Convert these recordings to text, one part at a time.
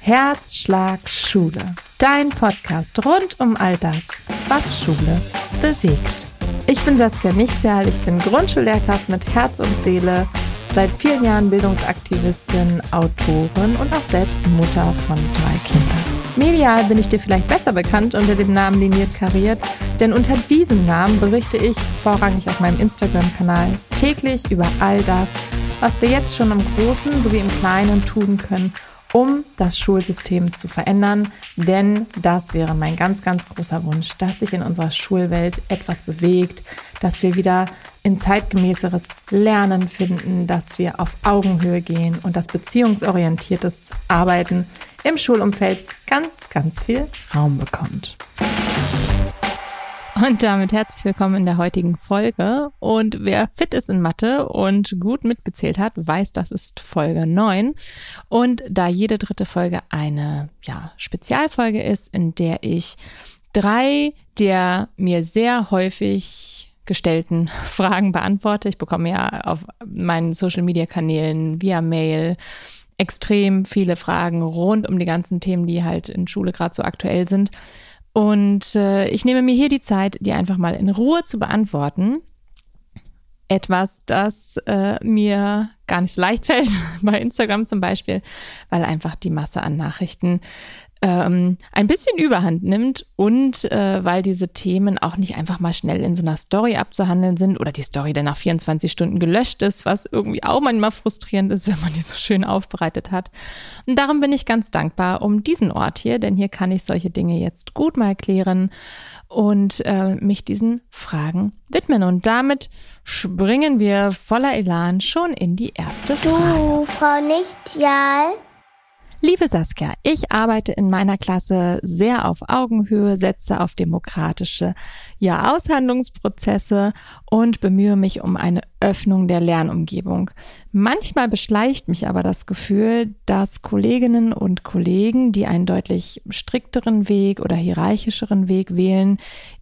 Herzschlag Schule. Dein Podcast rund um all das, was Schule bewegt. Ich bin Saskia Nichtsjahl, ich bin Grundschullehrkraft mit Herz und Seele, seit vielen Jahren Bildungsaktivistin, Autorin und auch selbst Mutter von drei Kindern. Medial bin ich dir vielleicht besser bekannt unter dem Namen Liniert Kariert, denn unter diesem Namen berichte ich vorrangig auf meinem Instagram-Kanal täglich über all das, was wir jetzt schon im Großen sowie im Kleinen tun können, um das Schulsystem zu verändern. Denn das wäre mein ganz, ganz großer Wunsch, dass sich in unserer Schulwelt etwas bewegt, dass wir wieder in zeitgemäßeres Lernen finden, dass wir auf Augenhöhe gehen und dass beziehungsorientiertes Arbeiten im Schulumfeld ganz, ganz viel Raum bekommt. Und damit herzlich willkommen in der heutigen Folge. Und wer fit ist in Mathe und gut mitgezählt hat, weiß, das ist Folge 9. Und da jede dritte Folge eine ja, Spezialfolge ist, in der ich drei der mir sehr häufig gestellten Fragen beantworte. Ich bekomme ja auf meinen Social-Media-Kanälen via Mail extrem viele Fragen rund um die ganzen Themen, die halt in Schule gerade so aktuell sind. Und äh, ich nehme mir hier die Zeit, die einfach mal in Ruhe zu beantworten. Etwas, das äh, mir gar nicht so leicht fällt, bei Instagram zum Beispiel, weil einfach die Masse an Nachrichten ähm, ein bisschen Überhand nimmt und äh, weil diese Themen auch nicht einfach mal schnell in so einer Story abzuhandeln sind oder die Story dann nach 24 Stunden gelöscht ist, was irgendwie auch manchmal frustrierend ist, wenn man die so schön aufbereitet hat. Und darum bin ich ganz dankbar um diesen Ort hier, denn hier kann ich solche Dinge jetzt gut mal klären und äh, mich diesen Fragen widmen. Und damit springen wir voller Elan schon in die erste Frage. Du, Frau Nichtjal. Liebe Saskia, ich arbeite in meiner Klasse sehr auf Augenhöhe, setze auf demokratische ja, Aushandlungsprozesse und bemühe mich um eine Öffnung der Lernumgebung. Manchmal beschleicht mich aber das Gefühl, dass Kolleginnen und Kollegen, die einen deutlich strikteren Weg oder hierarchischeren Weg wählen,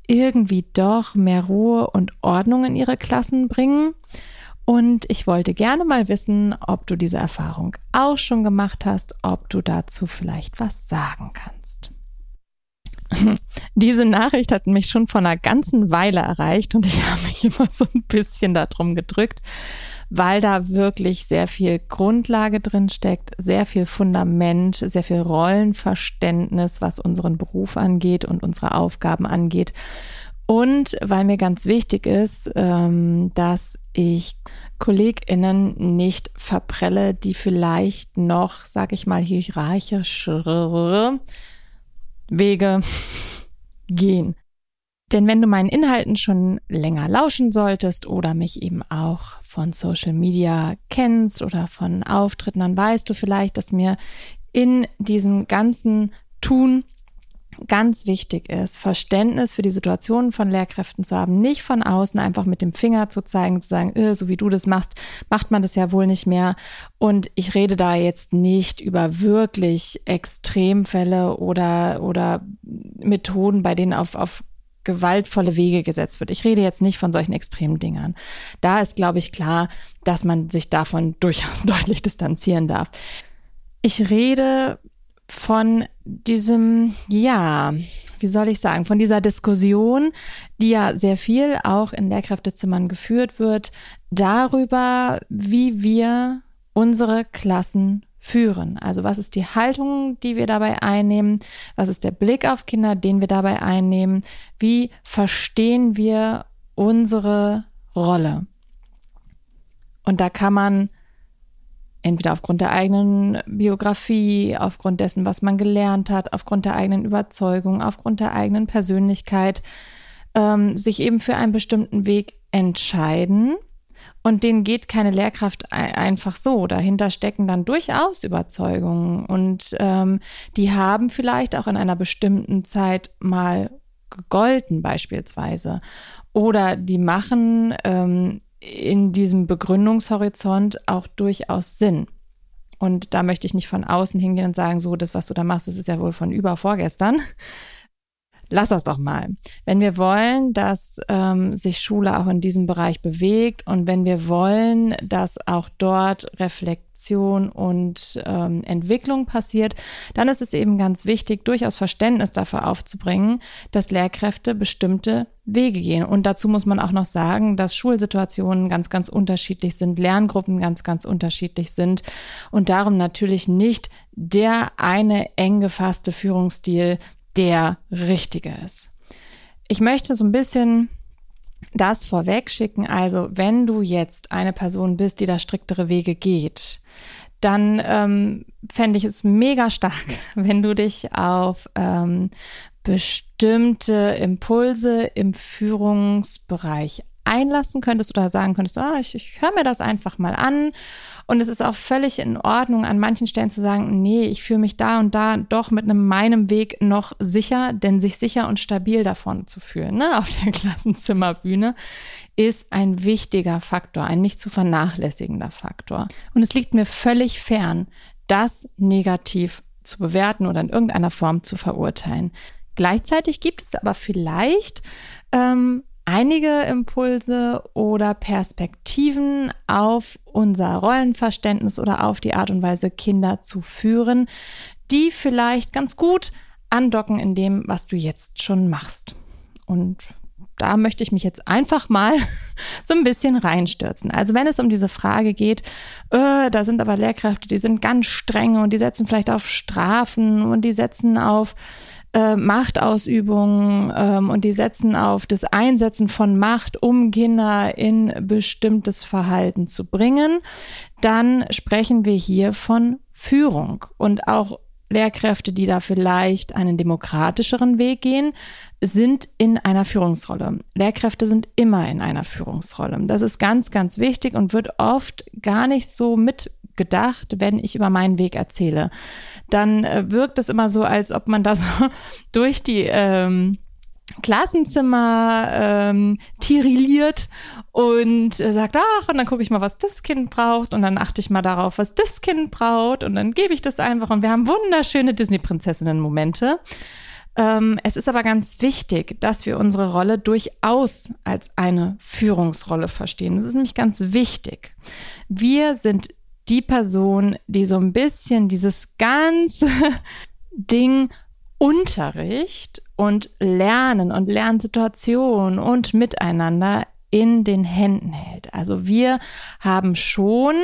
irgendwie doch mehr Ruhe und Ordnung in ihre Klassen bringen. Und ich wollte gerne mal wissen, ob du diese Erfahrung auch schon gemacht hast, ob du dazu vielleicht was sagen kannst. Diese Nachricht hat mich schon vor einer ganzen Weile erreicht und ich habe mich immer so ein bisschen darum gedrückt, weil da wirklich sehr viel Grundlage drin steckt, sehr viel Fundament, sehr viel Rollenverständnis, was unseren Beruf angeht und unsere Aufgaben angeht. Und weil mir ganz wichtig ist, ähm, dass ich KollegInnen nicht verprelle, die vielleicht noch, sag ich mal, hierarchischere Wege gehen. Denn wenn du meinen Inhalten schon länger lauschen solltest oder mich eben auch von Social Media kennst oder von Auftritten, dann weißt du vielleicht, dass mir in diesem ganzen Tun ganz wichtig ist, Verständnis für die Situation von Lehrkräften zu haben, nicht von außen einfach mit dem Finger zu zeigen, zu sagen, äh, so wie du das machst, macht man das ja wohl nicht mehr. Und ich rede da jetzt nicht über wirklich Extremfälle oder, oder Methoden, bei denen auf, auf gewaltvolle Wege gesetzt wird. Ich rede jetzt nicht von solchen extremen Dingern. Da ist, glaube ich, klar, dass man sich davon durchaus deutlich distanzieren darf. Ich rede von diesem, ja, wie soll ich sagen, von dieser Diskussion, die ja sehr viel auch in Lehrkräftezimmern geführt wird, darüber, wie wir unsere Klassen führen. Also was ist die Haltung, die wir dabei einnehmen? Was ist der Blick auf Kinder, den wir dabei einnehmen? Wie verstehen wir unsere Rolle? Und da kann man entweder aufgrund der eigenen Biografie, aufgrund dessen, was man gelernt hat, aufgrund der eigenen Überzeugung, aufgrund der eigenen Persönlichkeit, ähm, sich eben für einen bestimmten Weg entscheiden. Und denen geht keine Lehrkraft einfach so. Dahinter stecken dann durchaus Überzeugungen. Und ähm, die haben vielleicht auch in einer bestimmten Zeit mal gegolten, beispielsweise. Oder die machen ähm, in diesem Begründungshorizont auch durchaus Sinn. Und da möchte ich nicht von außen hingehen und sagen, so, das, was du da machst, das ist ja wohl von über vorgestern. Lass das doch mal. Wenn wir wollen, dass ähm, sich Schule auch in diesem Bereich bewegt und wenn wir wollen, dass auch dort Reflexion und ähm, Entwicklung passiert, dann ist es eben ganz wichtig, durchaus Verständnis dafür aufzubringen, dass Lehrkräfte bestimmte Wege gehen. Und dazu muss man auch noch sagen, dass Schulsituationen ganz, ganz unterschiedlich sind, Lerngruppen ganz, ganz unterschiedlich sind und darum natürlich nicht der eine eng gefasste Führungsstil der richtige ist. Ich möchte so ein bisschen das vorweg schicken. Also, wenn du jetzt eine Person bist, die da striktere Wege geht, dann ähm, fände ich es mega stark, wenn du dich auf ähm, bestimmte Impulse im Führungsbereich einlassen könntest oder sagen könntest, ah, ich, ich höre mir das einfach mal an. Und es ist auch völlig in Ordnung, an manchen Stellen zu sagen, nee, ich fühle mich da und da doch mit einem meinem Weg noch sicher, denn sich sicher und stabil davon zu fühlen, ne, auf der Klassenzimmerbühne, ist ein wichtiger Faktor, ein nicht zu vernachlässigender Faktor. Und es liegt mir völlig fern, das negativ zu bewerten oder in irgendeiner Form zu verurteilen. Gleichzeitig gibt es aber vielleicht ähm, einige Impulse oder Perspektiven auf unser Rollenverständnis oder auf die Art und Weise, Kinder zu führen, die vielleicht ganz gut andocken in dem, was du jetzt schon machst. Und da möchte ich mich jetzt einfach mal so ein bisschen reinstürzen. Also wenn es um diese Frage geht, äh, da sind aber Lehrkräfte, die sind ganz streng und die setzen vielleicht auf Strafen und die setzen auf äh, Machtausübung ähm, und die setzen auf das Einsetzen von Macht, um Kinder in bestimmtes Verhalten zu bringen, dann sprechen wir hier von Führung und auch Lehrkräfte, die da vielleicht einen demokratischeren Weg gehen, sind in einer Führungsrolle. Lehrkräfte sind immer in einer Führungsrolle. Das ist ganz, ganz wichtig und wird oft gar nicht so mitgedacht, wenn ich über meinen Weg erzähle. Dann äh, wirkt es immer so, als ob man da so durch die ähm, Klassenzimmer ähm, tirilliert und äh, sagt, ach, und dann gucke ich mal, was das Kind braucht und dann achte ich mal darauf, was das Kind braucht und dann gebe ich das einfach und wir haben wunderschöne Disney-Prinzessinnen-Momente. Ähm, es ist aber ganz wichtig, dass wir unsere Rolle durchaus als eine Führungsrolle verstehen. Das ist nämlich ganz wichtig. Wir sind die Person, die so ein bisschen dieses ganze Ding Unterricht und Lernen und Lernsituation und Miteinander in den Händen hält. Also wir haben schon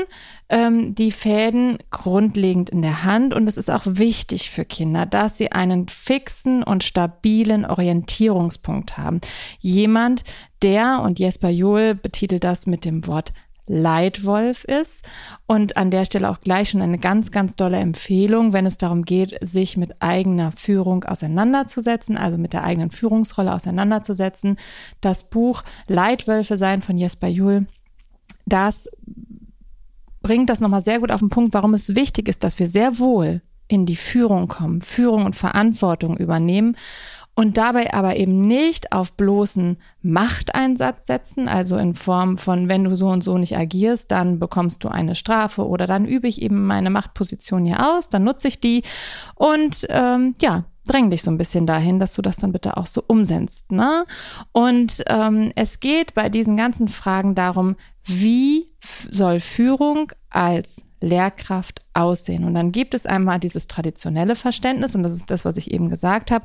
ähm, die Fäden grundlegend in der Hand und es ist auch wichtig für Kinder, dass sie einen fixen und stabilen Orientierungspunkt haben. Jemand, der, und Jesper Johl betitelt das mit dem Wort Leitwolf ist. Und an der Stelle auch gleich schon eine ganz, ganz tolle Empfehlung, wenn es darum geht, sich mit eigener Führung auseinanderzusetzen, also mit der eigenen Führungsrolle auseinanderzusetzen. Das Buch Leitwölfe sein von Jesper Juhl, das bringt das nochmal sehr gut auf den Punkt, warum es wichtig ist, dass wir sehr wohl in die Führung kommen, Führung und Verantwortung übernehmen und dabei aber eben nicht auf bloßen Machteinsatz setzen, also in Form von, wenn du so und so nicht agierst, dann bekommst du eine Strafe oder dann übe ich eben meine Machtposition hier aus, dann nutze ich die und ähm, ja, dräng dich so ein bisschen dahin, dass du das dann bitte auch so umsetzt. Ne? Und ähm, es geht bei diesen ganzen Fragen darum, wie soll Führung als Lehrkraft aussehen? Und dann gibt es einmal dieses traditionelle Verständnis, und das ist das, was ich eben gesagt habe.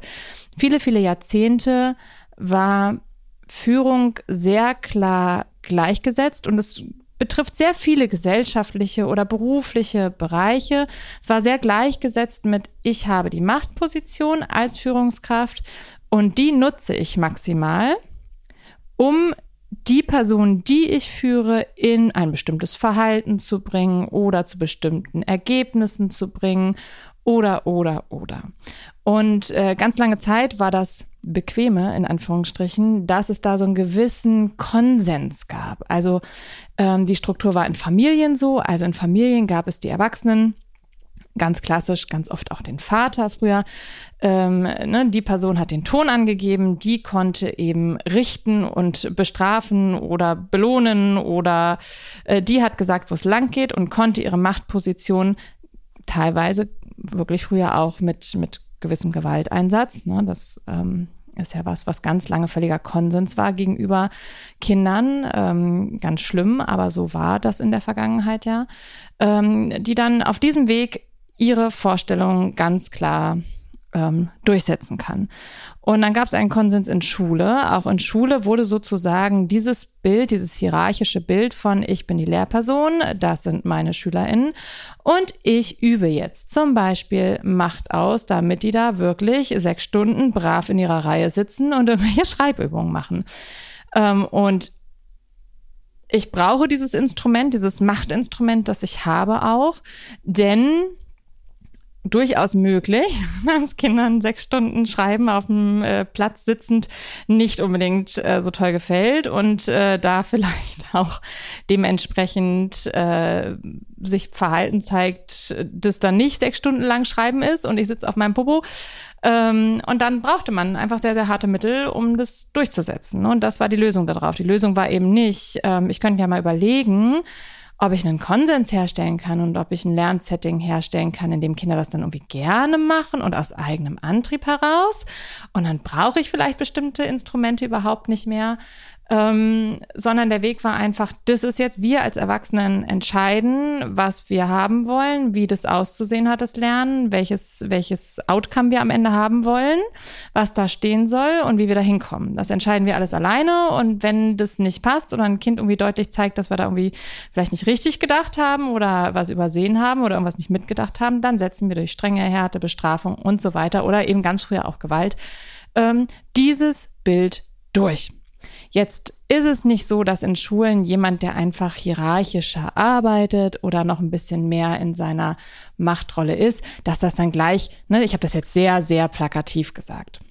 Viele, viele Jahrzehnte war Führung sehr klar gleichgesetzt und es betrifft sehr viele gesellschaftliche oder berufliche Bereiche. Es war sehr gleichgesetzt mit, ich habe die Machtposition als Führungskraft und die nutze ich maximal, um die Person, die ich führe, in ein bestimmtes Verhalten zu bringen oder zu bestimmten Ergebnissen zu bringen oder, oder, oder. Und äh, ganz lange Zeit war das Bequeme, in Anführungsstrichen, dass es da so einen gewissen Konsens gab. Also ähm, die Struktur war in Familien so, also in Familien gab es die Erwachsenen, ganz klassisch, ganz oft auch den Vater früher. Ähm, ne, die Person hat den Ton angegeben, die konnte eben richten und bestrafen oder belohnen oder äh, die hat gesagt, wo es lang geht und konnte ihre Machtposition teilweise wirklich früher auch mit, mit gewissem Gewalteinsatz, ne, das ähm, ist ja was, was ganz lange völliger Konsens war gegenüber Kindern. Ähm, ganz schlimm, aber so war das in der Vergangenheit ja. Ähm, die dann auf diesem Weg ihre Vorstellungen ganz klar ähm, durchsetzen kann. Und dann gab es einen Konsens in Schule. Auch in Schule wurde sozusagen dieses Bild, dieses hierarchische Bild von ich bin die Lehrperson, das sind meine SchülerInnen und ich übe jetzt zum Beispiel Macht aus, damit die da wirklich sechs Stunden brav in ihrer Reihe sitzen und irgendwelche Schreibübungen machen. Ähm, und ich brauche dieses Instrument, dieses Machtinstrument, das ich habe auch, denn durchaus möglich, dass Kindern sechs Stunden Schreiben auf dem äh, Platz sitzend nicht unbedingt äh, so toll gefällt und äh, da vielleicht auch dementsprechend äh, sich Verhalten zeigt, das dann nicht sechs Stunden lang Schreiben ist und ich sitze auf meinem Popo. Ähm, und dann brauchte man einfach sehr, sehr harte Mittel, um das durchzusetzen. Und das war die Lösung darauf. Die Lösung war eben nicht, ähm, ich könnte ja mal überlegen, ob ich einen Konsens herstellen kann und ob ich ein Lernsetting herstellen kann, in dem Kinder das dann irgendwie gerne machen und aus eigenem Antrieb heraus. Und dann brauche ich vielleicht bestimmte Instrumente überhaupt nicht mehr, ähm, sondern der Weg war einfach, das ist jetzt, wir als Erwachsenen entscheiden, was wir haben wollen, wie das auszusehen hat, das Lernen, welches, welches Outcome wir am Ende haben wollen, was da stehen soll und wie wir da hinkommen. Das entscheiden wir alles alleine und wenn das nicht passt oder ein Kind irgendwie deutlich zeigt, dass wir da irgendwie vielleicht nicht richtig gedacht haben oder was übersehen haben oder irgendwas nicht mitgedacht haben, dann setzen wir durch strenge Härte, Bestrafung und so weiter oder eben ganz früher auch Gewalt ähm, dieses Bild durch. Jetzt ist es nicht so, dass in Schulen jemand, der einfach hierarchischer arbeitet oder noch ein bisschen mehr in seiner Machtrolle ist, dass das dann gleich, ne, ich habe das jetzt sehr, sehr plakativ gesagt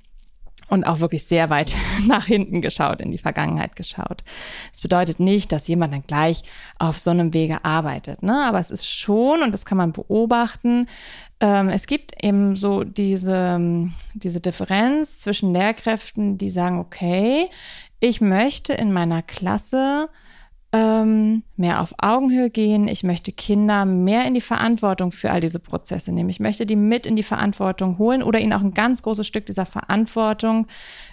und auch wirklich sehr weit nach hinten geschaut, in die Vergangenheit geschaut. Das bedeutet nicht, dass jemand dann gleich auf so einem Wege arbeitet, ne? aber es ist schon, und das kann man beobachten, ähm, es gibt eben so diese, diese Differenz zwischen Lehrkräften, die sagen, okay, ich möchte in meiner Klasse ähm, mehr auf Augenhöhe gehen. Ich möchte Kinder mehr in die Verantwortung für all diese Prozesse nehmen. Ich möchte die mit in die Verantwortung holen oder ihnen auch ein ganz großes Stück dieser Verantwortung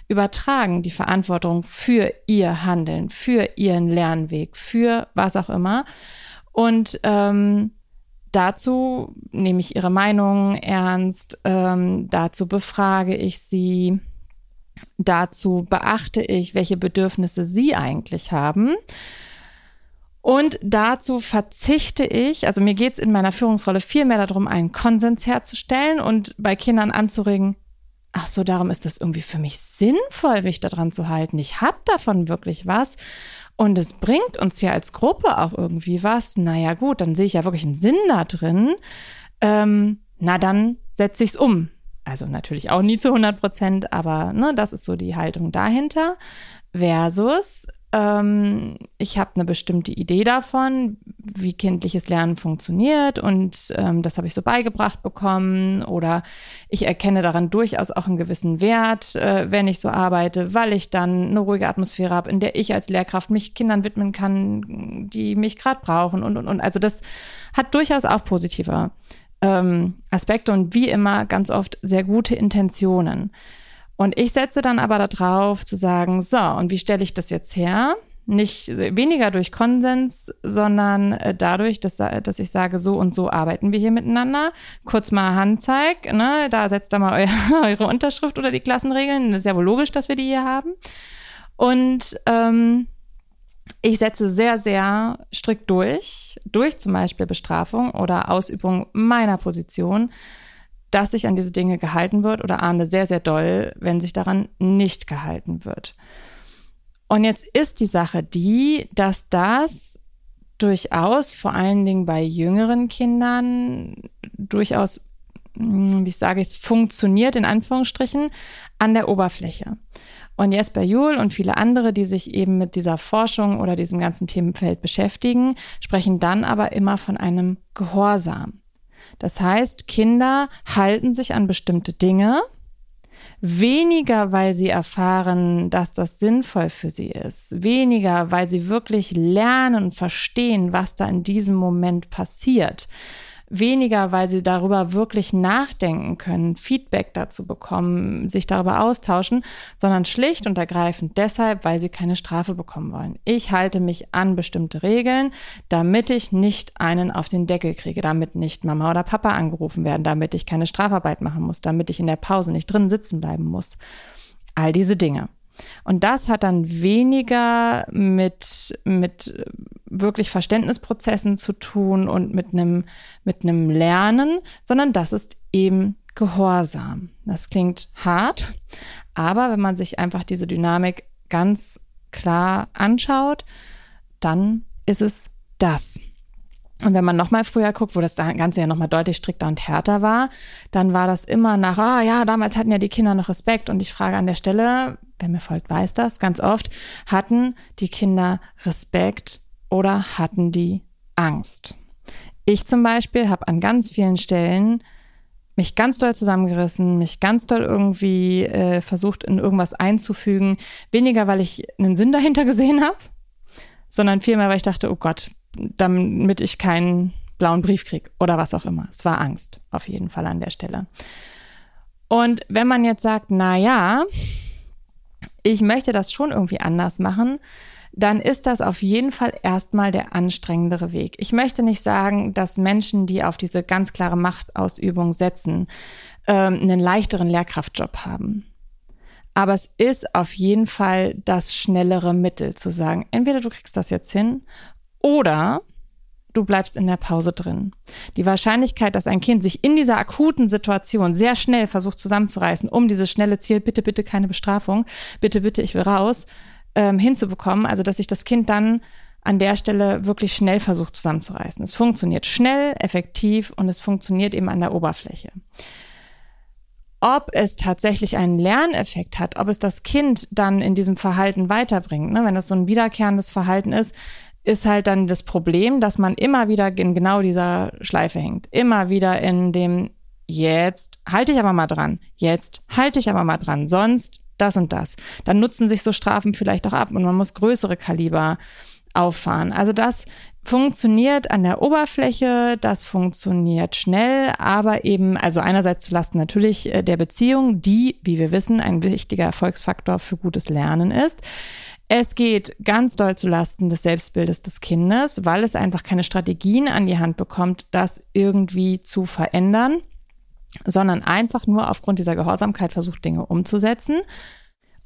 übertragen. Die Verantwortung für ihr Handeln, für ihren Lernweg, für was auch immer. Und ähm, dazu nehme ich ihre Meinung ernst, ähm, dazu befrage ich sie Dazu beachte ich, welche Bedürfnisse Sie eigentlich haben. Und dazu verzichte ich, also mir geht es in meiner Führungsrolle viel mehr darum, einen Konsens herzustellen und bei Kindern anzuregen, ach so, darum ist das irgendwie für mich sinnvoll, mich daran zu halten. Ich habe davon wirklich was und es bringt uns ja als Gruppe auch irgendwie was. Naja gut, dann sehe ich ja wirklich einen Sinn da drin. Ähm, na dann setze ich es um. Also natürlich auch nie zu 100 Prozent, aber ne, das ist so die Haltung dahinter. Versus, ähm, ich habe eine bestimmte Idee davon, wie kindliches Lernen funktioniert und ähm, das habe ich so beigebracht bekommen oder ich erkenne daran durchaus auch einen gewissen Wert, äh, wenn ich so arbeite, weil ich dann eine ruhige Atmosphäre habe, in der ich als Lehrkraft mich Kindern widmen kann, die mich gerade brauchen und und und. Also das hat durchaus auch positive ähm, Aspekte und wie immer ganz oft sehr gute Intentionen. Und ich setze dann aber darauf zu sagen, so, und wie stelle ich das jetzt her? Nicht weniger durch Konsens, sondern äh, dadurch, dass, dass ich sage, so und so arbeiten wir hier miteinander. Kurz mal Handzeig, ne? da setzt da mal eu eure Unterschrift oder die Klassenregeln. Das ist ja wohl logisch, dass wir die hier haben. Und ähm, ich setze sehr, sehr strikt durch, durch zum Beispiel Bestrafung oder Ausübung meiner Position, dass sich an diese Dinge gehalten wird oder ahnde sehr, sehr doll, wenn sich daran nicht gehalten wird. Und jetzt ist die Sache die, dass das durchaus, vor allen Dingen bei jüngeren Kindern, durchaus, hm, wie sage ich es, funktioniert in Anführungsstrichen an der Oberfläche. Und Jesper Juhl und viele andere, die sich eben mit dieser Forschung oder diesem ganzen Themenfeld beschäftigen, sprechen dann aber immer von einem Gehorsam. Das heißt, Kinder halten sich an bestimmte Dinge, weniger, weil sie erfahren, dass das sinnvoll für sie ist, weniger, weil sie wirklich lernen und verstehen, was da in diesem Moment passiert, weniger, weil sie darüber wirklich nachdenken können, Feedback dazu bekommen, sich darüber austauschen, sondern schlicht und ergreifend deshalb, weil sie keine Strafe bekommen wollen. Ich halte mich an bestimmte Regeln, damit ich nicht einen auf den Deckel kriege, damit nicht Mama oder Papa angerufen werden, damit ich keine Strafarbeit machen muss, damit ich in der Pause nicht drin sitzen bleiben muss. All diese Dinge. Und das hat dann weniger mit, mit wirklich Verständnisprozessen zu tun und mit einem, mit einem Lernen, sondern das ist eben Gehorsam. Das klingt hart, aber wenn man sich einfach diese Dynamik ganz klar anschaut, dann ist es das. Und wenn man nochmal früher guckt, wo das Ganze ja nochmal deutlich strikter und härter war, dann war das immer nach, ah ja, damals hatten ja die Kinder noch Respekt. Und ich frage an der Stelle, wer mir folgt, weiß das, ganz oft, hatten die Kinder Respekt oder hatten die Angst? Ich zum Beispiel habe an ganz vielen Stellen mich ganz doll zusammengerissen, mich ganz doll irgendwie äh, versucht, in irgendwas einzufügen. Weniger, weil ich einen Sinn dahinter gesehen habe, sondern vielmehr, weil ich dachte, oh Gott, damit ich keinen blauen Brief kriege oder was auch immer. Es war Angst, auf jeden Fall an der Stelle. Und wenn man jetzt sagt, na ja, ich möchte das schon irgendwie anders machen, dann ist das auf jeden Fall erstmal der anstrengendere Weg. Ich möchte nicht sagen, dass Menschen, die auf diese ganz klare Machtausübung setzen, ähm, einen leichteren Lehrkraftjob haben. Aber es ist auf jeden Fall das schnellere Mittel zu sagen, entweder du kriegst das jetzt hin oder du bleibst in der Pause drin. Die Wahrscheinlichkeit, dass ein Kind sich in dieser akuten Situation sehr schnell versucht zusammenzureißen, um dieses schnelle Ziel, bitte, bitte keine Bestrafung, bitte, bitte, ich will raus, ähm, hinzubekommen. Also, dass sich das Kind dann an der Stelle wirklich schnell versucht zusammenzureißen. Es funktioniert schnell, effektiv und es funktioniert eben an der Oberfläche. Ob es tatsächlich einen Lerneffekt hat, ob es das Kind dann in diesem Verhalten weiterbringt, ne? wenn das so ein wiederkehrendes Verhalten ist, ist halt dann das Problem, dass man immer wieder in genau dieser Schleife hängt. Immer wieder in dem jetzt halte ich aber mal dran, jetzt halte ich aber mal dran, sonst das und das. Dann nutzen sich so Strafen vielleicht auch ab und man muss größere Kaliber auffahren. Also das funktioniert an der Oberfläche, das funktioniert schnell, aber eben, also einerseits zu Lasten natürlich äh, der Beziehung, die, wie wir wissen, ein wichtiger Erfolgsfaktor für gutes Lernen ist. Es geht ganz doll zu Lasten des Selbstbildes des Kindes, weil es einfach keine Strategien an die Hand bekommt, das irgendwie zu verändern, sondern einfach nur aufgrund dieser Gehorsamkeit versucht, Dinge umzusetzen.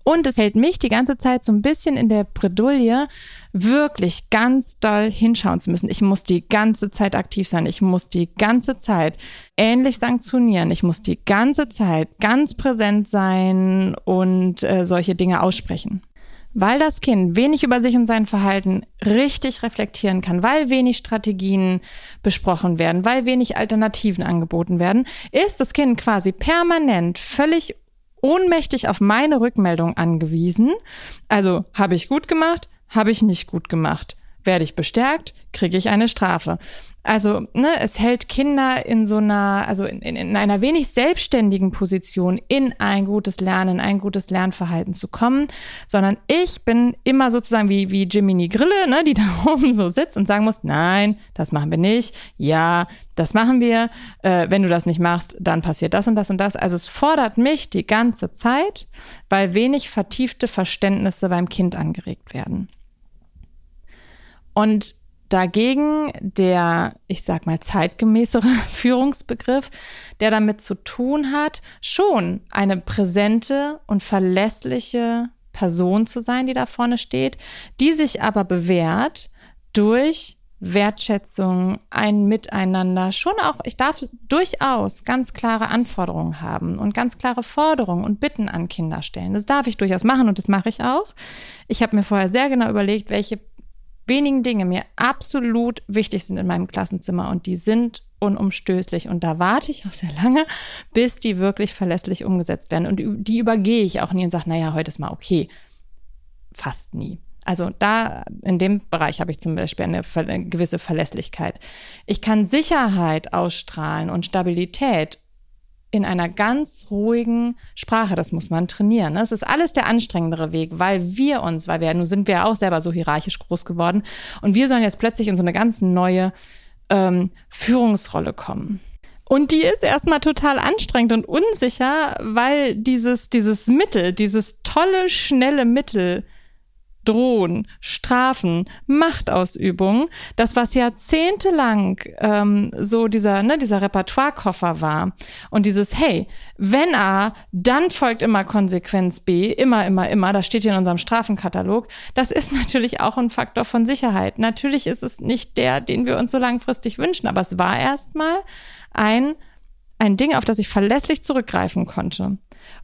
Und es hält mich die ganze Zeit so ein bisschen in der Bredouille, wirklich ganz doll hinschauen zu müssen. Ich muss die ganze Zeit aktiv sein. Ich muss die ganze Zeit ähnlich sanktionieren. Ich muss die ganze Zeit ganz präsent sein und äh, solche Dinge aussprechen. Weil das Kind wenig über sich und sein Verhalten richtig reflektieren kann, weil wenig Strategien besprochen werden, weil wenig Alternativen angeboten werden, ist das Kind quasi permanent völlig ohnmächtig auf meine Rückmeldung angewiesen. Also habe ich gut gemacht, habe ich nicht gut gemacht. Werde ich bestärkt, kriege ich eine Strafe. Also, ne, es hält Kinder in so einer, also in, in, einer wenig selbstständigen Position in ein gutes Lernen, ein gutes Lernverhalten zu kommen, sondern ich bin immer sozusagen wie, wie Jiminy Grille, ne, die da oben so sitzt und sagen muss, nein, das machen wir nicht, ja, das machen wir, äh, wenn du das nicht machst, dann passiert das und das und das. Also es fordert mich die ganze Zeit, weil wenig vertiefte Verständnisse beim Kind angeregt werden. Und Dagegen der, ich sag mal, zeitgemäßere Führungsbegriff, der damit zu tun hat, schon eine präsente und verlässliche Person zu sein, die da vorne steht, die sich aber bewährt durch Wertschätzung, ein Miteinander, schon auch, ich darf durchaus ganz klare Anforderungen haben und ganz klare Forderungen und Bitten an Kinder stellen. Das darf ich durchaus machen und das mache ich auch. Ich habe mir vorher sehr genau überlegt, welche wenigen Dinge mir absolut wichtig sind in meinem Klassenzimmer und die sind unumstößlich und da warte ich auch sehr lange, bis die wirklich verlässlich umgesetzt werden und die übergehe ich auch nie und sage, naja, heute ist mal okay. Fast nie. Also da, in dem Bereich habe ich zum Beispiel eine, eine gewisse Verlässlichkeit. Ich kann Sicherheit ausstrahlen und Stabilität in einer ganz ruhigen Sprache. Das muss man trainieren. Das ist alles der anstrengendere Weg, weil wir uns, weil wir, nun sind wir auch selber so hierarchisch groß geworden und wir sollen jetzt plötzlich in so eine ganz neue ähm, Führungsrolle kommen. Und die ist erstmal total anstrengend und unsicher, weil dieses, dieses Mittel, dieses tolle, schnelle Mittel, Drohen, Strafen, Machtausübung, das was jahrzehntelang ähm, so dieser, ne, dieser Repertoirekoffer war und dieses Hey, wenn A, dann folgt immer Konsequenz B, immer, immer, immer, das steht hier in unserem Strafenkatalog, das ist natürlich auch ein Faktor von Sicherheit. Natürlich ist es nicht der, den wir uns so langfristig wünschen, aber es war erstmal ein, ein Ding, auf das ich verlässlich zurückgreifen konnte.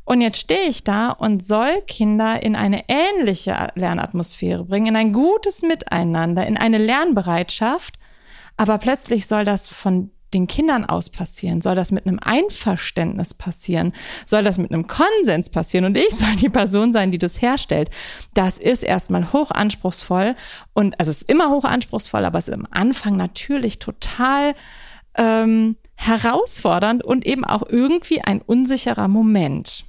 Und jetzt stehe ich da und soll Kinder in eine ähnliche Lernatmosphäre bringen, in ein gutes Miteinander, in eine Lernbereitschaft. Aber plötzlich soll das von den Kindern aus passieren? Soll das mit einem Einverständnis passieren? Soll das mit einem Konsens passieren? Und ich soll die Person sein, die das herstellt. Das ist erstmal hoch anspruchsvoll. Und also es ist immer hoch anspruchsvoll, aber es ist am Anfang natürlich total ähm, herausfordernd und eben auch irgendwie ein unsicherer Moment.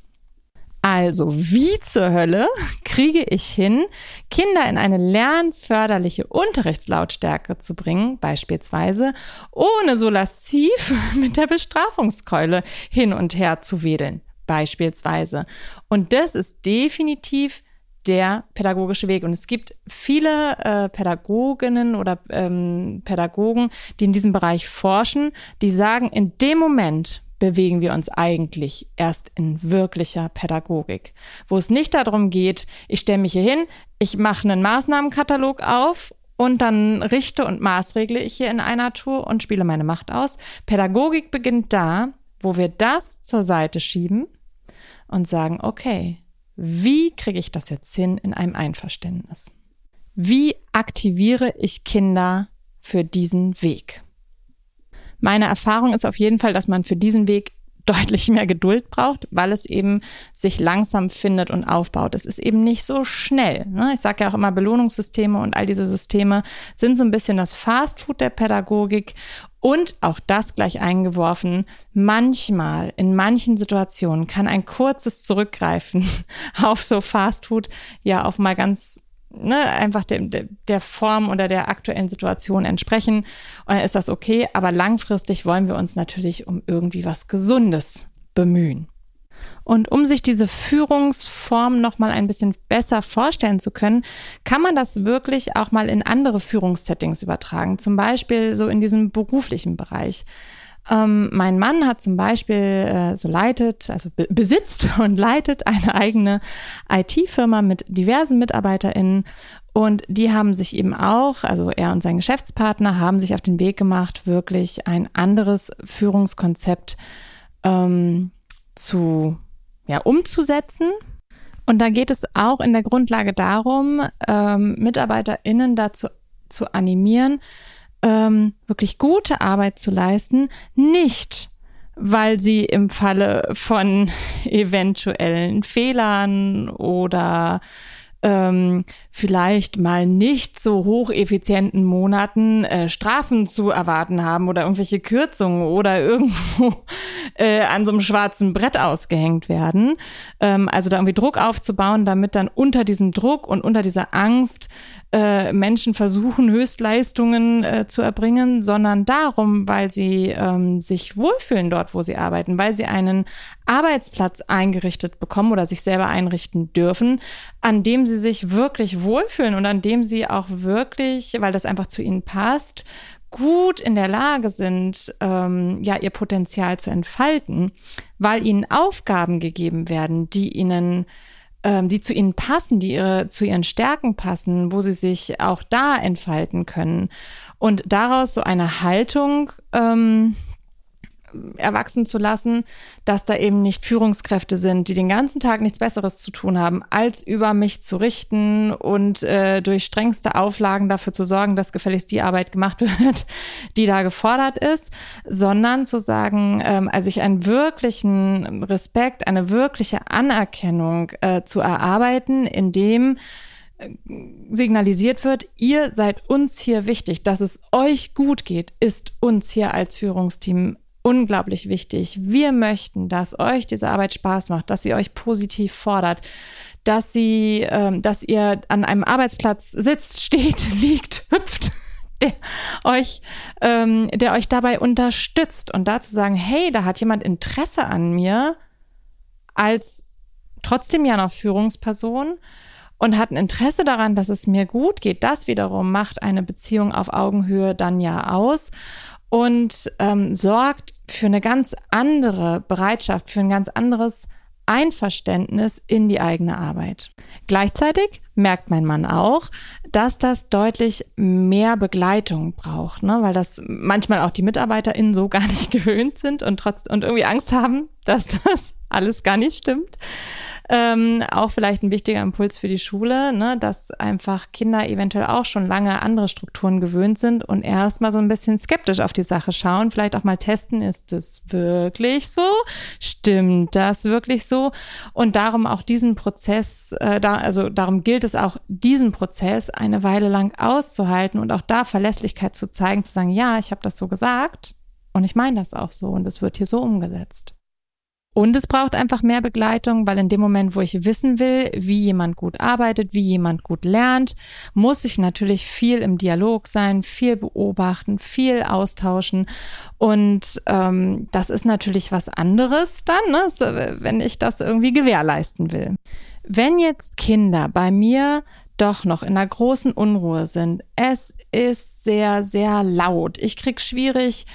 Also, wie zur Hölle kriege ich hin, Kinder in eine lernförderliche Unterrichtslautstärke zu bringen, beispielsweise, ohne so lasziv mit der Bestrafungskeule hin und her zu wedeln, beispielsweise. Und das ist definitiv der pädagogische Weg. Und es gibt viele äh, Pädagoginnen oder ähm, Pädagogen, die in diesem Bereich forschen, die sagen, in dem Moment bewegen wir uns eigentlich erst in wirklicher Pädagogik, wo es nicht darum geht, ich stelle mich hier hin, ich mache einen Maßnahmenkatalog auf und dann richte und maßregle ich hier in einer Tour und spiele meine Macht aus. Pädagogik beginnt da, wo wir das zur Seite schieben und sagen, okay, wie kriege ich das jetzt hin in einem Einverständnis? Wie aktiviere ich Kinder für diesen Weg? Meine Erfahrung ist auf jeden Fall, dass man für diesen Weg deutlich mehr Geduld braucht, weil es eben sich langsam findet und aufbaut. Es ist eben nicht so schnell. Ne? Ich sage ja auch immer, Belohnungssysteme und all diese Systeme sind so ein bisschen das Fastfood der Pädagogik und auch das gleich eingeworfen. Manchmal, in manchen Situationen kann ein kurzes Zurückgreifen auf so Fastfood ja auch mal ganz ne, einfach der, der Form oder der aktuellen Situation entsprechen. Und dann ist das okay. Aber langfristig wollen wir uns natürlich um irgendwie was Gesundes bemühen. Und um sich diese Führungsform noch mal ein bisschen besser vorstellen zu können, kann man das wirklich auch mal in andere Führungssettings übertragen. Zum Beispiel so in diesem beruflichen Bereich. Ähm, mein Mann hat zum Beispiel äh, so leitet, also be besitzt und leitet eine eigene IT-Firma mit diversen MitarbeiterInnen und die haben sich eben auch, also er und sein Geschäftspartner haben sich auf den Weg gemacht, wirklich ein anderes Führungskonzept ähm, zu, ja, umzusetzen. Und da geht es auch in der Grundlage darum, ähm, MitarbeiterInnen dazu zu animieren, ähm, wirklich gute Arbeit zu leisten, nicht weil sie im Falle von eventuellen Fehlern oder ähm, vielleicht mal nicht so hocheffizienten Monaten äh, Strafen zu erwarten haben oder irgendwelche Kürzungen oder irgendwo äh, an so einem schwarzen Brett ausgehängt werden. Ähm, also da irgendwie Druck aufzubauen, damit dann unter diesem Druck und unter dieser Angst äh, Menschen versuchen, Höchstleistungen äh, zu erbringen, sondern darum, weil sie ähm, sich wohlfühlen dort, wo sie arbeiten, weil sie einen Arbeitsplatz eingerichtet bekommen oder sich selber einrichten dürfen, an dem sie sich wirklich wohlfühlen und an dem sie auch wirklich, weil das einfach zu ihnen passt, gut in der Lage sind, ähm, ja, ihr Potenzial zu entfalten, weil ihnen Aufgaben gegeben werden, die ihnen ähm, die zu ihnen passen, die ihre, zu ihren Stärken passen, wo sie sich auch da entfalten können. Und daraus so eine Haltung ähm, erwachsen zu lassen, dass da eben nicht Führungskräfte sind, die den ganzen Tag nichts Besseres zu tun haben, als über mich zu richten und äh, durch strengste Auflagen dafür zu sorgen, dass gefälligst die Arbeit gemacht wird, die da gefordert ist, sondern zu sagen, ähm, also sich einen wirklichen Respekt, eine wirkliche Anerkennung äh, zu erarbeiten, indem äh, signalisiert wird, ihr seid uns hier wichtig, dass es euch gut geht, ist uns hier als Führungsteam unglaublich wichtig. Wir möchten, dass euch diese Arbeit Spaß macht, dass sie euch positiv fordert, dass sie, ähm, dass ihr an einem Arbeitsplatz sitzt, steht, liegt, hüpft, der euch, ähm, der euch dabei unterstützt und dazu sagen, hey, da hat jemand Interesse an mir als trotzdem ja noch Führungsperson und hat ein Interesse daran, dass es mir gut geht. Das wiederum macht eine Beziehung auf Augenhöhe dann ja aus und ähm, sorgt für eine ganz andere Bereitschaft, für ein ganz anderes Einverständnis in die eigene Arbeit. Gleichzeitig merkt mein Mann auch, dass das deutlich mehr Begleitung braucht, ne? weil das manchmal auch die MitarbeiterInnen so gar nicht gewöhnt sind und trotz und irgendwie Angst haben, dass das alles gar nicht stimmt. Ähm, auch vielleicht ein wichtiger Impuls für die Schule, ne, dass einfach Kinder eventuell auch schon lange andere Strukturen gewöhnt sind und erstmal so ein bisschen skeptisch auf die Sache schauen, vielleicht auch mal testen, ist es wirklich so? Stimmt das wirklich so? Und darum auch diesen Prozess, äh, da, also darum gilt es auch, diesen Prozess eine Weile lang auszuhalten und auch da Verlässlichkeit zu zeigen, zu sagen, ja, ich habe das so gesagt und ich meine das auch so und es wird hier so umgesetzt. Und es braucht einfach mehr Begleitung, weil in dem Moment, wo ich wissen will, wie jemand gut arbeitet, wie jemand gut lernt, muss ich natürlich viel im Dialog sein, viel beobachten, viel austauschen. Und ähm, das ist natürlich was anderes dann, ne, wenn ich das irgendwie gewährleisten will. Wenn jetzt Kinder bei mir doch noch in einer großen Unruhe sind, es ist sehr, sehr laut, ich krieg schwierig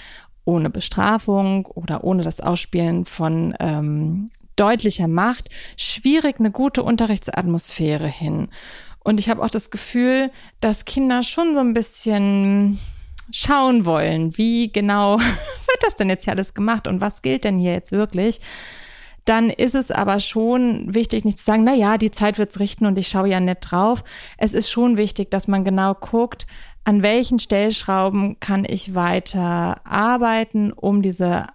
ohne Bestrafung oder ohne das Ausspielen von ähm, deutlicher Macht schwierig eine gute Unterrichtsatmosphäre hin. Und ich habe auch das Gefühl, dass Kinder schon so ein bisschen schauen wollen, wie genau wird das denn jetzt hier alles gemacht und was gilt denn hier jetzt wirklich? Dann ist es aber schon wichtig, nicht zu sagen, na ja, die Zeit wird's richten und ich schaue ja nett drauf. Es ist schon wichtig, dass man genau guckt, an welchen Stellschrauben kann ich weiter arbeiten, um diese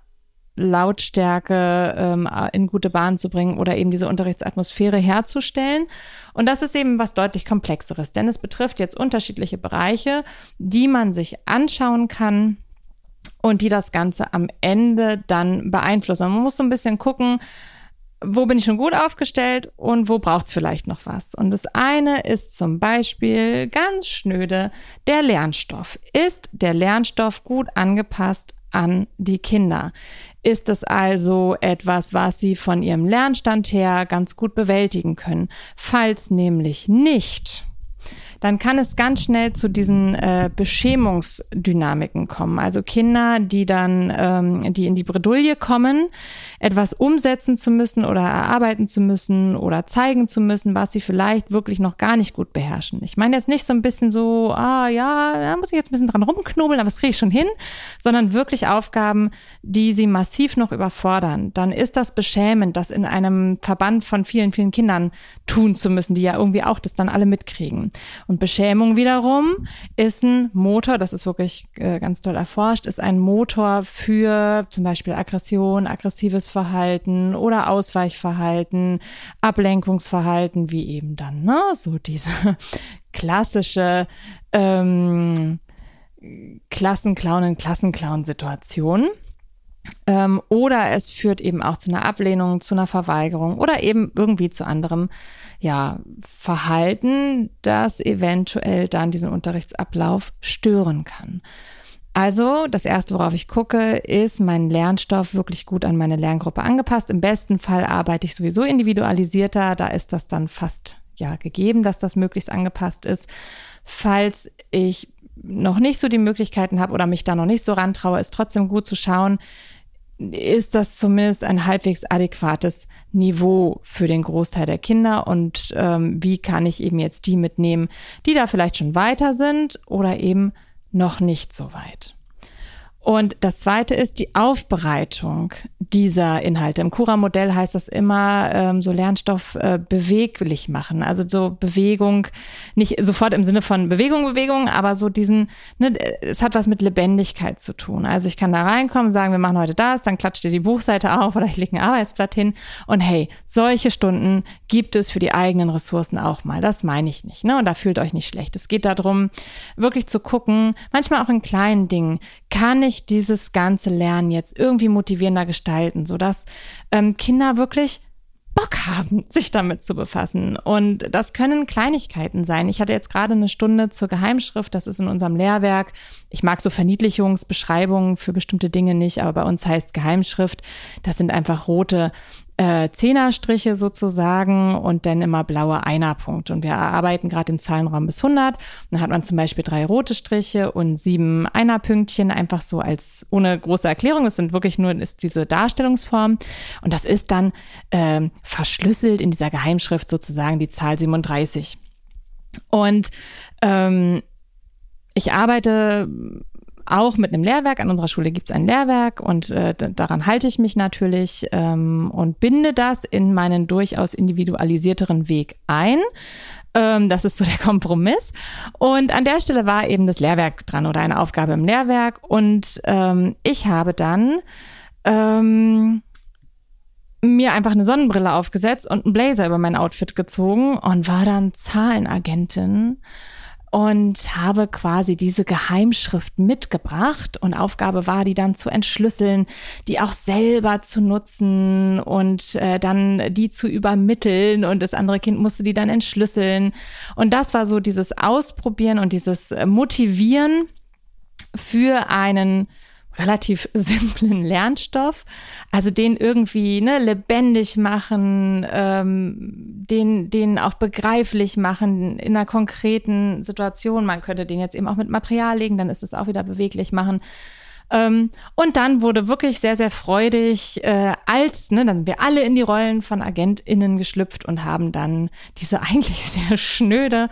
Lautstärke ähm, in gute Bahn zu bringen oder eben diese Unterrichtsatmosphäre herzustellen. Und das ist eben was deutlich komplexeres, denn es betrifft jetzt unterschiedliche Bereiche, die man sich anschauen kann und die das Ganze am Ende dann beeinflussen. Man muss so ein bisschen gucken, wo bin ich schon gut aufgestellt und wo braucht es vielleicht noch was. Und das eine ist zum Beispiel ganz schnöde, der Lernstoff. Ist der Lernstoff gut angepasst an die Kinder? Ist es also etwas, was sie von ihrem Lernstand her ganz gut bewältigen können? Falls nämlich nicht, dann kann es ganz schnell zu diesen äh, Beschämungsdynamiken kommen. Also Kinder, die dann, ähm, die in die Bredouille kommen, etwas umsetzen zu müssen oder erarbeiten zu müssen oder zeigen zu müssen, was sie vielleicht wirklich noch gar nicht gut beherrschen. Ich meine jetzt nicht so ein bisschen so, ah ja, da muss ich jetzt ein bisschen dran rumknobeln, aber das kriege ich schon hin, sondern wirklich Aufgaben, die sie massiv noch überfordern. Dann ist das beschämend, das in einem Verband von vielen, vielen Kindern tun zu müssen, die ja irgendwie auch das dann alle mitkriegen. Beschämung wiederum ist ein Motor, das ist wirklich äh, ganz toll erforscht, ist ein Motor für zum Beispiel Aggression, aggressives Verhalten oder Ausweichverhalten, Ablenkungsverhalten, wie eben dann, ne, so diese klassische ähm, Klassenclownen, Klassenclown-Situation. Ähm, oder es führt eben auch zu einer Ablehnung, zu einer Verweigerung oder eben irgendwie zu anderem ja, Verhalten, das eventuell dann diesen Unterrichtsablauf stören kann. Also, das erste, worauf ich gucke, ist mein Lernstoff wirklich gut an meine Lerngruppe angepasst. Im besten Fall arbeite ich sowieso individualisierter. Da ist das dann fast ja gegeben, dass das möglichst angepasst ist. Falls ich noch nicht so die Möglichkeiten habe oder mich da noch nicht so rantraue, ist trotzdem gut zu schauen, ist das zumindest ein halbwegs adäquates Niveau für den Großteil der Kinder und ähm, wie kann ich eben jetzt die mitnehmen, die da vielleicht schon weiter sind oder eben noch nicht so weit. Und das zweite ist die Aufbereitung dieser Inhalte. Im Cura-Modell heißt das immer, ähm, so Lernstoff äh, beweglich machen. Also so Bewegung, nicht sofort im Sinne von Bewegung, Bewegung, aber so diesen, ne, es hat was mit Lebendigkeit zu tun. Also ich kann da reinkommen, sagen, wir machen heute das, dann klatscht ihr die Buchseite auf oder ich lege ein Arbeitsblatt hin. Und hey, solche Stunden gibt es für die eigenen Ressourcen auch mal. Das meine ich nicht. Ne? Und da fühlt euch nicht schlecht. Es geht darum, wirklich zu gucken, manchmal auch in kleinen Dingen, kann ich dieses ganze Lernen jetzt irgendwie motivierender gestalten, sodass ähm, Kinder wirklich Bock haben, sich damit zu befassen. Und das können Kleinigkeiten sein. Ich hatte jetzt gerade eine Stunde zur Geheimschrift, das ist in unserem Lehrwerk. Ich mag so Verniedlichungsbeschreibungen für bestimmte Dinge nicht, aber bei uns heißt Geheimschrift, das sind einfach rote äh, Zehnerstriche sozusagen und dann immer blaue Einerpunkte. Und wir arbeiten gerade den Zahlenraum bis 100. Dann hat man zum Beispiel drei rote Striche und sieben Einerpünktchen, einfach so als ohne große Erklärung. Das sind wirklich nur ist diese Darstellungsform. Und das ist dann äh, verschlüsselt in dieser Geheimschrift sozusagen die Zahl 37. Und ähm, ich arbeite auch mit einem Lehrwerk. An unserer Schule gibt es ein Lehrwerk und äh, daran halte ich mich natürlich ähm, und binde das in meinen durchaus individualisierteren Weg ein. Ähm, das ist so der Kompromiss. Und an der Stelle war eben das Lehrwerk dran oder eine Aufgabe im Lehrwerk. Und ähm, ich habe dann ähm, mir einfach eine Sonnenbrille aufgesetzt und einen Blazer über mein Outfit gezogen und war dann Zahlenagentin und habe quasi diese Geheimschrift mitgebracht. Und Aufgabe war, die dann zu entschlüsseln, die auch selber zu nutzen und äh, dann die zu übermitteln. Und das andere Kind musste die dann entschlüsseln. Und das war so dieses Ausprobieren und dieses Motivieren für einen relativ simplen Lernstoff, also den irgendwie ne, lebendig machen, ähm, den, den auch begreiflich machen in einer konkreten Situation. Man könnte den jetzt eben auch mit Material legen, dann ist es auch wieder beweglich machen. Ähm, und dann wurde wirklich sehr, sehr freudig, äh, als, ne, dann sind wir alle in die Rollen von AgentInnen geschlüpft und haben dann diese eigentlich sehr schnöde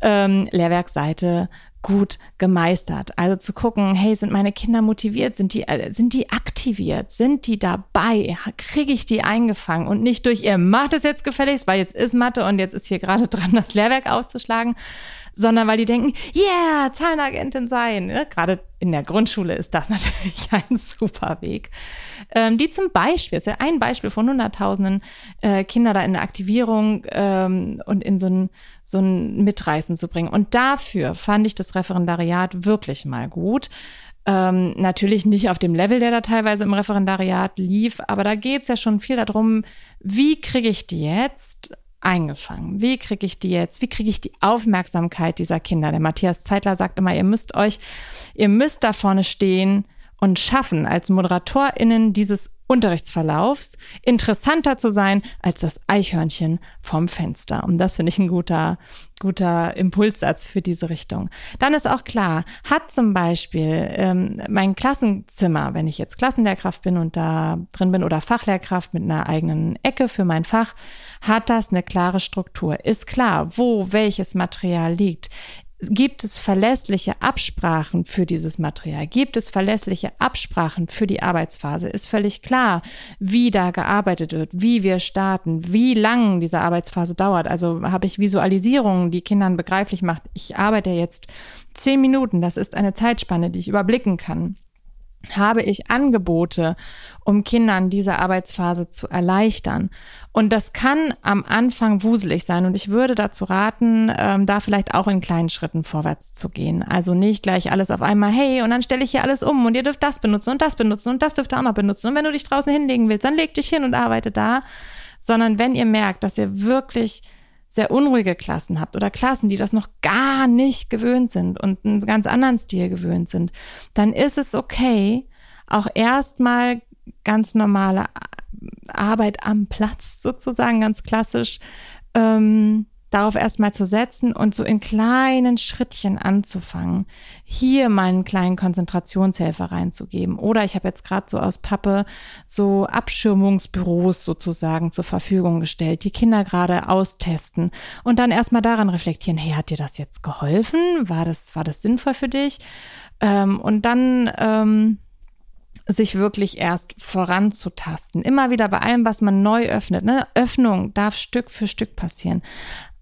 ähm, Lehrwerkseite gut gemeistert. Also zu gucken, hey, sind meine Kinder motiviert? Sind die, äh, sind die aktiviert? Sind die dabei? Kriege ich die eingefangen? Und nicht durch ihr macht es jetzt gefälligst, weil jetzt ist Mathe und jetzt ist hier gerade dran, das Lehrwerk aufzuschlagen, sondern weil die denken, yeah, Zahlenagentin sein. Ne? Gerade in der Grundschule ist das natürlich ein super Weg. Ähm, die zum Beispiel, ist ja ein Beispiel von hunderttausenden äh, Kinder da in der Aktivierung ähm, und in so ein, so ein Mitreißen zu bringen. Und dafür fand ich das Referendariat wirklich mal gut. Ähm, natürlich nicht auf dem Level, der da teilweise im Referendariat lief, aber da geht es ja schon viel darum, wie kriege ich die jetzt eingefangen? Wie kriege ich die jetzt? Wie kriege ich die Aufmerksamkeit dieser Kinder? Der Matthias Zeitler sagt immer, ihr müsst euch, ihr müsst da vorne stehen und schaffen, als ModeratorInnen dieses Unterrichtsverlaufs interessanter zu sein als das Eichhörnchen vom Fenster. Und das finde ich ein guter, guter Impulssatz für diese Richtung. Dann ist auch klar, hat zum Beispiel ähm, mein Klassenzimmer, wenn ich jetzt Klassenlehrkraft bin und da drin bin oder Fachlehrkraft mit einer eigenen Ecke für mein Fach, hat das eine klare Struktur. Ist klar, wo welches Material liegt. Gibt es verlässliche Absprachen für dieses Material? Gibt es verlässliche Absprachen für die Arbeitsphase? Ist völlig klar, wie da gearbeitet wird, wie wir starten, wie lang diese Arbeitsphase dauert. Also habe ich Visualisierungen, die Kindern begreiflich macht. Ich arbeite jetzt zehn Minuten. Das ist eine Zeitspanne, die ich überblicken kann habe ich Angebote, um Kindern diese Arbeitsphase zu erleichtern. Und das kann am Anfang wuselig sein. Und ich würde dazu raten, ähm, da vielleicht auch in kleinen Schritten vorwärts zu gehen. Also nicht gleich alles auf einmal, hey, und dann stelle ich hier alles um und ihr dürft das benutzen und das benutzen und das dürft ihr auch noch benutzen. Und wenn du dich draußen hinlegen willst, dann leg dich hin und arbeite da. Sondern wenn ihr merkt, dass ihr wirklich sehr unruhige Klassen habt oder Klassen, die das noch gar nicht gewöhnt sind und einen ganz anderen Stil gewöhnt sind, dann ist es okay, auch erstmal ganz normale Arbeit am Platz sozusagen, ganz klassisch, ähm, darauf erstmal zu setzen und so in kleinen Schrittchen anzufangen, hier mal einen kleinen Konzentrationshelfer reinzugeben. Oder ich habe jetzt gerade so aus Pappe so Abschirmungsbüros sozusagen zur Verfügung gestellt, die Kinder gerade austesten und dann erstmal daran reflektieren, hey, hat dir das jetzt geholfen? War das, war das sinnvoll für dich? Ähm, und dann ähm, sich wirklich erst voranzutasten. Immer wieder bei allem, was man neu öffnet. Ne? Öffnung darf Stück für Stück passieren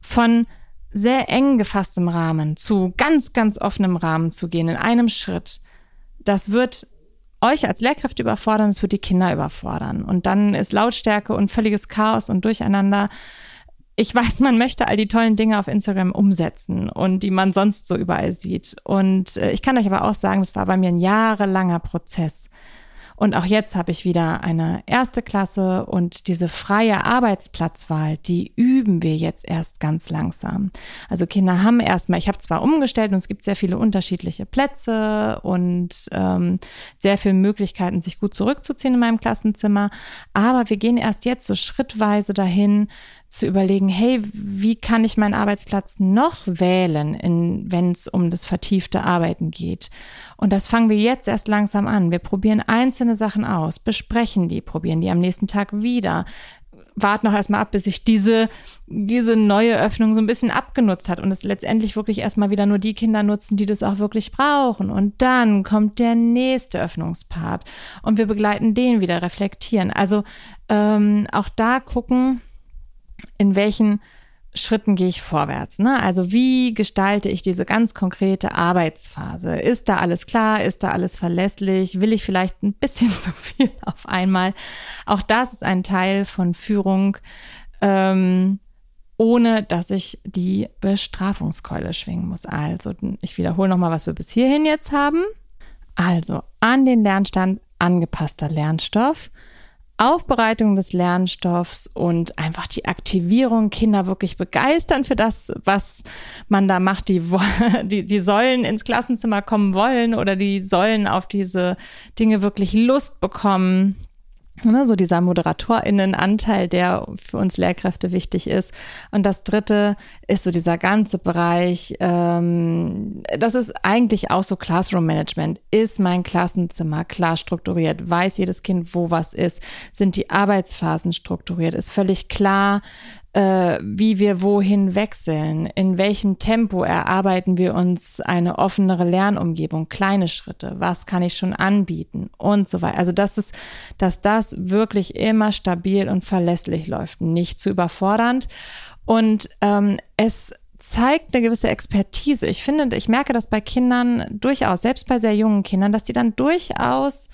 von sehr eng gefasstem Rahmen zu ganz, ganz offenem Rahmen zu gehen in einem Schritt, das wird euch als Lehrkräfte überfordern, es wird die Kinder überfordern. Und dann ist Lautstärke und völliges Chaos und Durcheinander. Ich weiß, man möchte all die tollen Dinge auf Instagram umsetzen und die man sonst so überall sieht. Und äh, ich kann euch aber auch sagen, das war bei mir ein jahrelanger Prozess. Und auch jetzt habe ich wieder eine erste Klasse und diese freie Arbeitsplatzwahl, die üben wir jetzt erst ganz langsam. Also Kinder haben erstmal, ich habe zwar umgestellt und es gibt sehr viele unterschiedliche Plätze und ähm, sehr viele Möglichkeiten, sich gut zurückzuziehen in meinem Klassenzimmer, aber wir gehen erst jetzt so schrittweise dahin, zu überlegen, hey, wie kann ich meinen Arbeitsplatz noch wählen, wenn es um das vertiefte Arbeiten geht? Und das fangen wir jetzt erst langsam an. Wir probieren einzelne Sachen aus, besprechen die, probieren die am nächsten Tag wieder, warten noch erstmal ab, bis sich diese, diese neue Öffnung so ein bisschen abgenutzt hat und es letztendlich wirklich erstmal wieder nur die Kinder nutzen, die das auch wirklich brauchen. Und dann kommt der nächste Öffnungspart und wir begleiten den wieder, reflektieren. Also ähm, auch da gucken, in welchen Schritten gehe ich vorwärts? Ne? Also wie gestalte ich diese ganz konkrete Arbeitsphase? Ist da alles klar? Ist da alles verlässlich? Will ich vielleicht ein bisschen zu viel auf einmal? Auch das ist ein Teil von Führung, ähm, ohne dass ich die Bestrafungskeule schwingen muss. Also ich wiederhole nochmal, was wir bis hierhin jetzt haben. Also an den Lernstand angepasster Lernstoff Aufbereitung des Lernstoffs und einfach die Aktivierung, Kinder wirklich begeistern für das, was man da macht. Die, die, die sollen ins Klassenzimmer kommen wollen oder die sollen auf diese Dinge wirklich Lust bekommen. Ne, so dieser ModeratorInnen-Anteil, der für uns Lehrkräfte wichtig ist. Und das dritte ist so dieser ganze Bereich, ähm, das ist eigentlich auch so Classroom-Management. Ist mein Klassenzimmer klar strukturiert? Weiß jedes Kind, wo was ist? Sind die Arbeitsphasen strukturiert? Ist völlig klar, äh, wie wir wohin wechseln, in welchem Tempo erarbeiten wir uns eine offenere Lernumgebung, kleine Schritte, was kann ich schon anbieten und so weiter. Also das ist, dass das wirklich immer stabil und verlässlich läuft, nicht zu überfordernd. Und ähm, es zeigt eine gewisse Expertise. Ich finde, ich merke das bei Kindern durchaus, selbst bei sehr jungen Kindern, dass die dann durchaus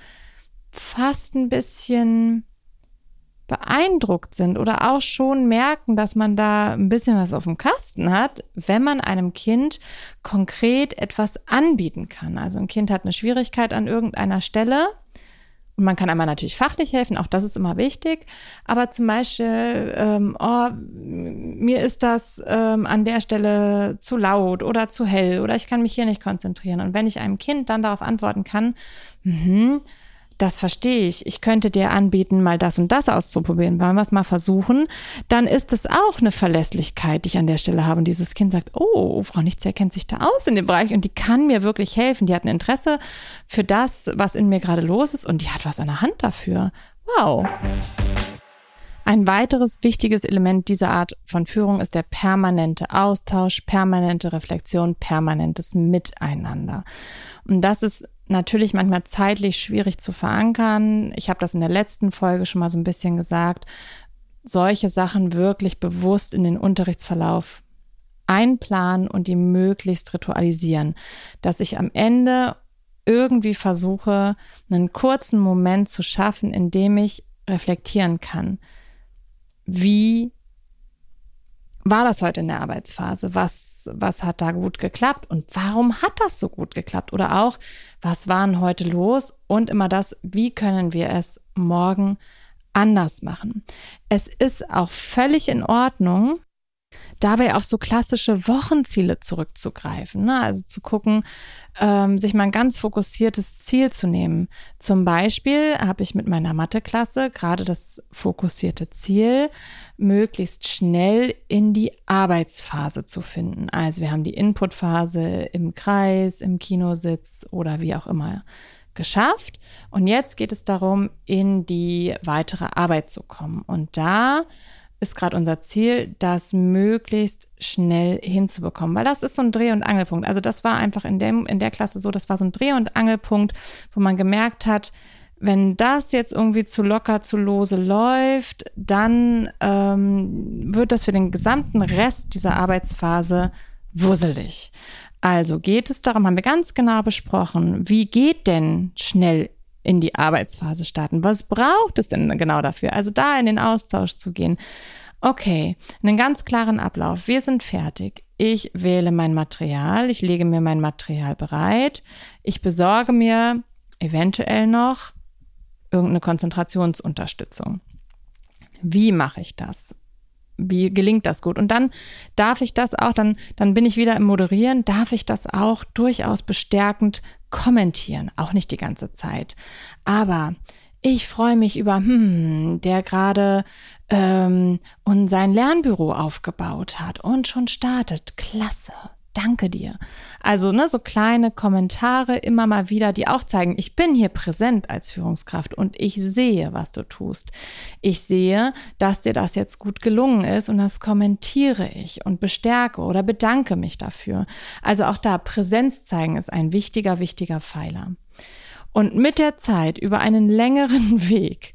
fast ein bisschen beeindruckt sind oder auch schon merken, dass man da ein bisschen was auf dem Kasten hat, wenn man einem Kind konkret etwas anbieten kann. Also ein Kind hat eine Schwierigkeit an irgendeiner Stelle und man kann einmal natürlich fachlich helfen, auch das ist immer wichtig. Aber zum Beispiel, ähm, oh, mir ist das ähm, an der Stelle zu laut oder zu hell oder ich kann mich hier nicht konzentrieren. Und wenn ich einem Kind dann darauf antworten kann, mh, das verstehe ich, ich könnte dir anbieten, mal das und das auszuprobieren, wollen wir es mal versuchen, dann ist es auch eine Verlässlichkeit, die ich an der Stelle habe. Und dieses Kind sagt, oh, Frau Nichtser kennt sich da aus in dem Bereich und die kann mir wirklich helfen. Die hat ein Interesse für das, was in mir gerade los ist und die hat was an der Hand dafür. Wow. Ein weiteres wichtiges Element dieser Art von Führung ist der permanente Austausch, permanente Reflexion, permanentes Miteinander. Und das ist natürlich manchmal zeitlich schwierig zu verankern. Ich habe das in der letzten Folge schon mal so ein bisschen gesagt. Solche Sachen wirklich bewusst in den Unterrichtsverlauf einplanen und die möglichst ritualisieren, dass ich am Ende irgendwie versuche, einen kurzen Moment zu schaffen, in dem ich reflektieren kann. Wie war das heute in der Arbeitsphase? Was, was hat da gut geklappt? Und warum hat das so gut geklappt? Oder auch, was war denn heute los? Und immer das, wie können wir es morgen anders machen? Es ist auch völlig in Ordnung, dabei auf so klassische Wochenziele zurückzugreifen. Ne? Also zu gucken, ähm, sich mal ein ganz fokussiertes Ziel zu nehmen. Zum Beispiel habe ich mit meiner Matheklasse gerade das fokussierte Ziel, möglichst schnell in die Arbeitsphase zu finden. Also wir haben die Inputphase im Kreis, im Kinositz oder wie auch immer geschafft. Und jetzt geht es darum, in die weitere Arbeit zu kommen. Und da ist gerade unser Ziel, das möglichst schnell hinzubekommen, weil das ist so ein Dreh- und Angelpunkt. Also das war einfach in, dem, in der Klasse so, das war so ein Dreh- und Angelpunkt, wo man gemerkt hat, wenn das jetzt irgendwie zu locker, zu lose läuft, dann ähm, wird das für den gesamten Rest dieser Arbeitsphase wusselig. Also geht es darum, haben wir ganz genau besprochen, wie geht denn schnell in die Arbeitsphase starten. Was braucht es denn genau dafür? Also da in den Austausch zu gehen. Okay, einen ganz klaren Ablauf. Wir sind fertig. Ich wähle mein Material, ich lege mir mein Material bereit, ich besorge mir eventuell noch irgendeine Konzentrationsunterstützung. Wie mache ich das? Wie gelingt das gut? Und dann darf ich das auch, dann, dann bin ich wieder im Moderieren, darf ich das auch durchaus bestärkend kommentieren. Auch nicht die ganze Zeit. Aber ich freue mich über, hm, der gerade ähm, und sein Lernbüro aufgebaut hat und schon startet. Klasse danke dir. Also ne, so kleine Kommentare immer mal wieder, die auch zeigen, ich bin hier präsent als Führungskraft und ich sehe, was du tust. Ich sehe, dass dir das jetzt gut gelungen ist und das kommentiere ich und bestärke oder bedanke mich dafür. Also auch da Präsenz zeigen ist ein wichtiger, wichtiger Pfeiler. Und mit der Zeit über einen längeren Weg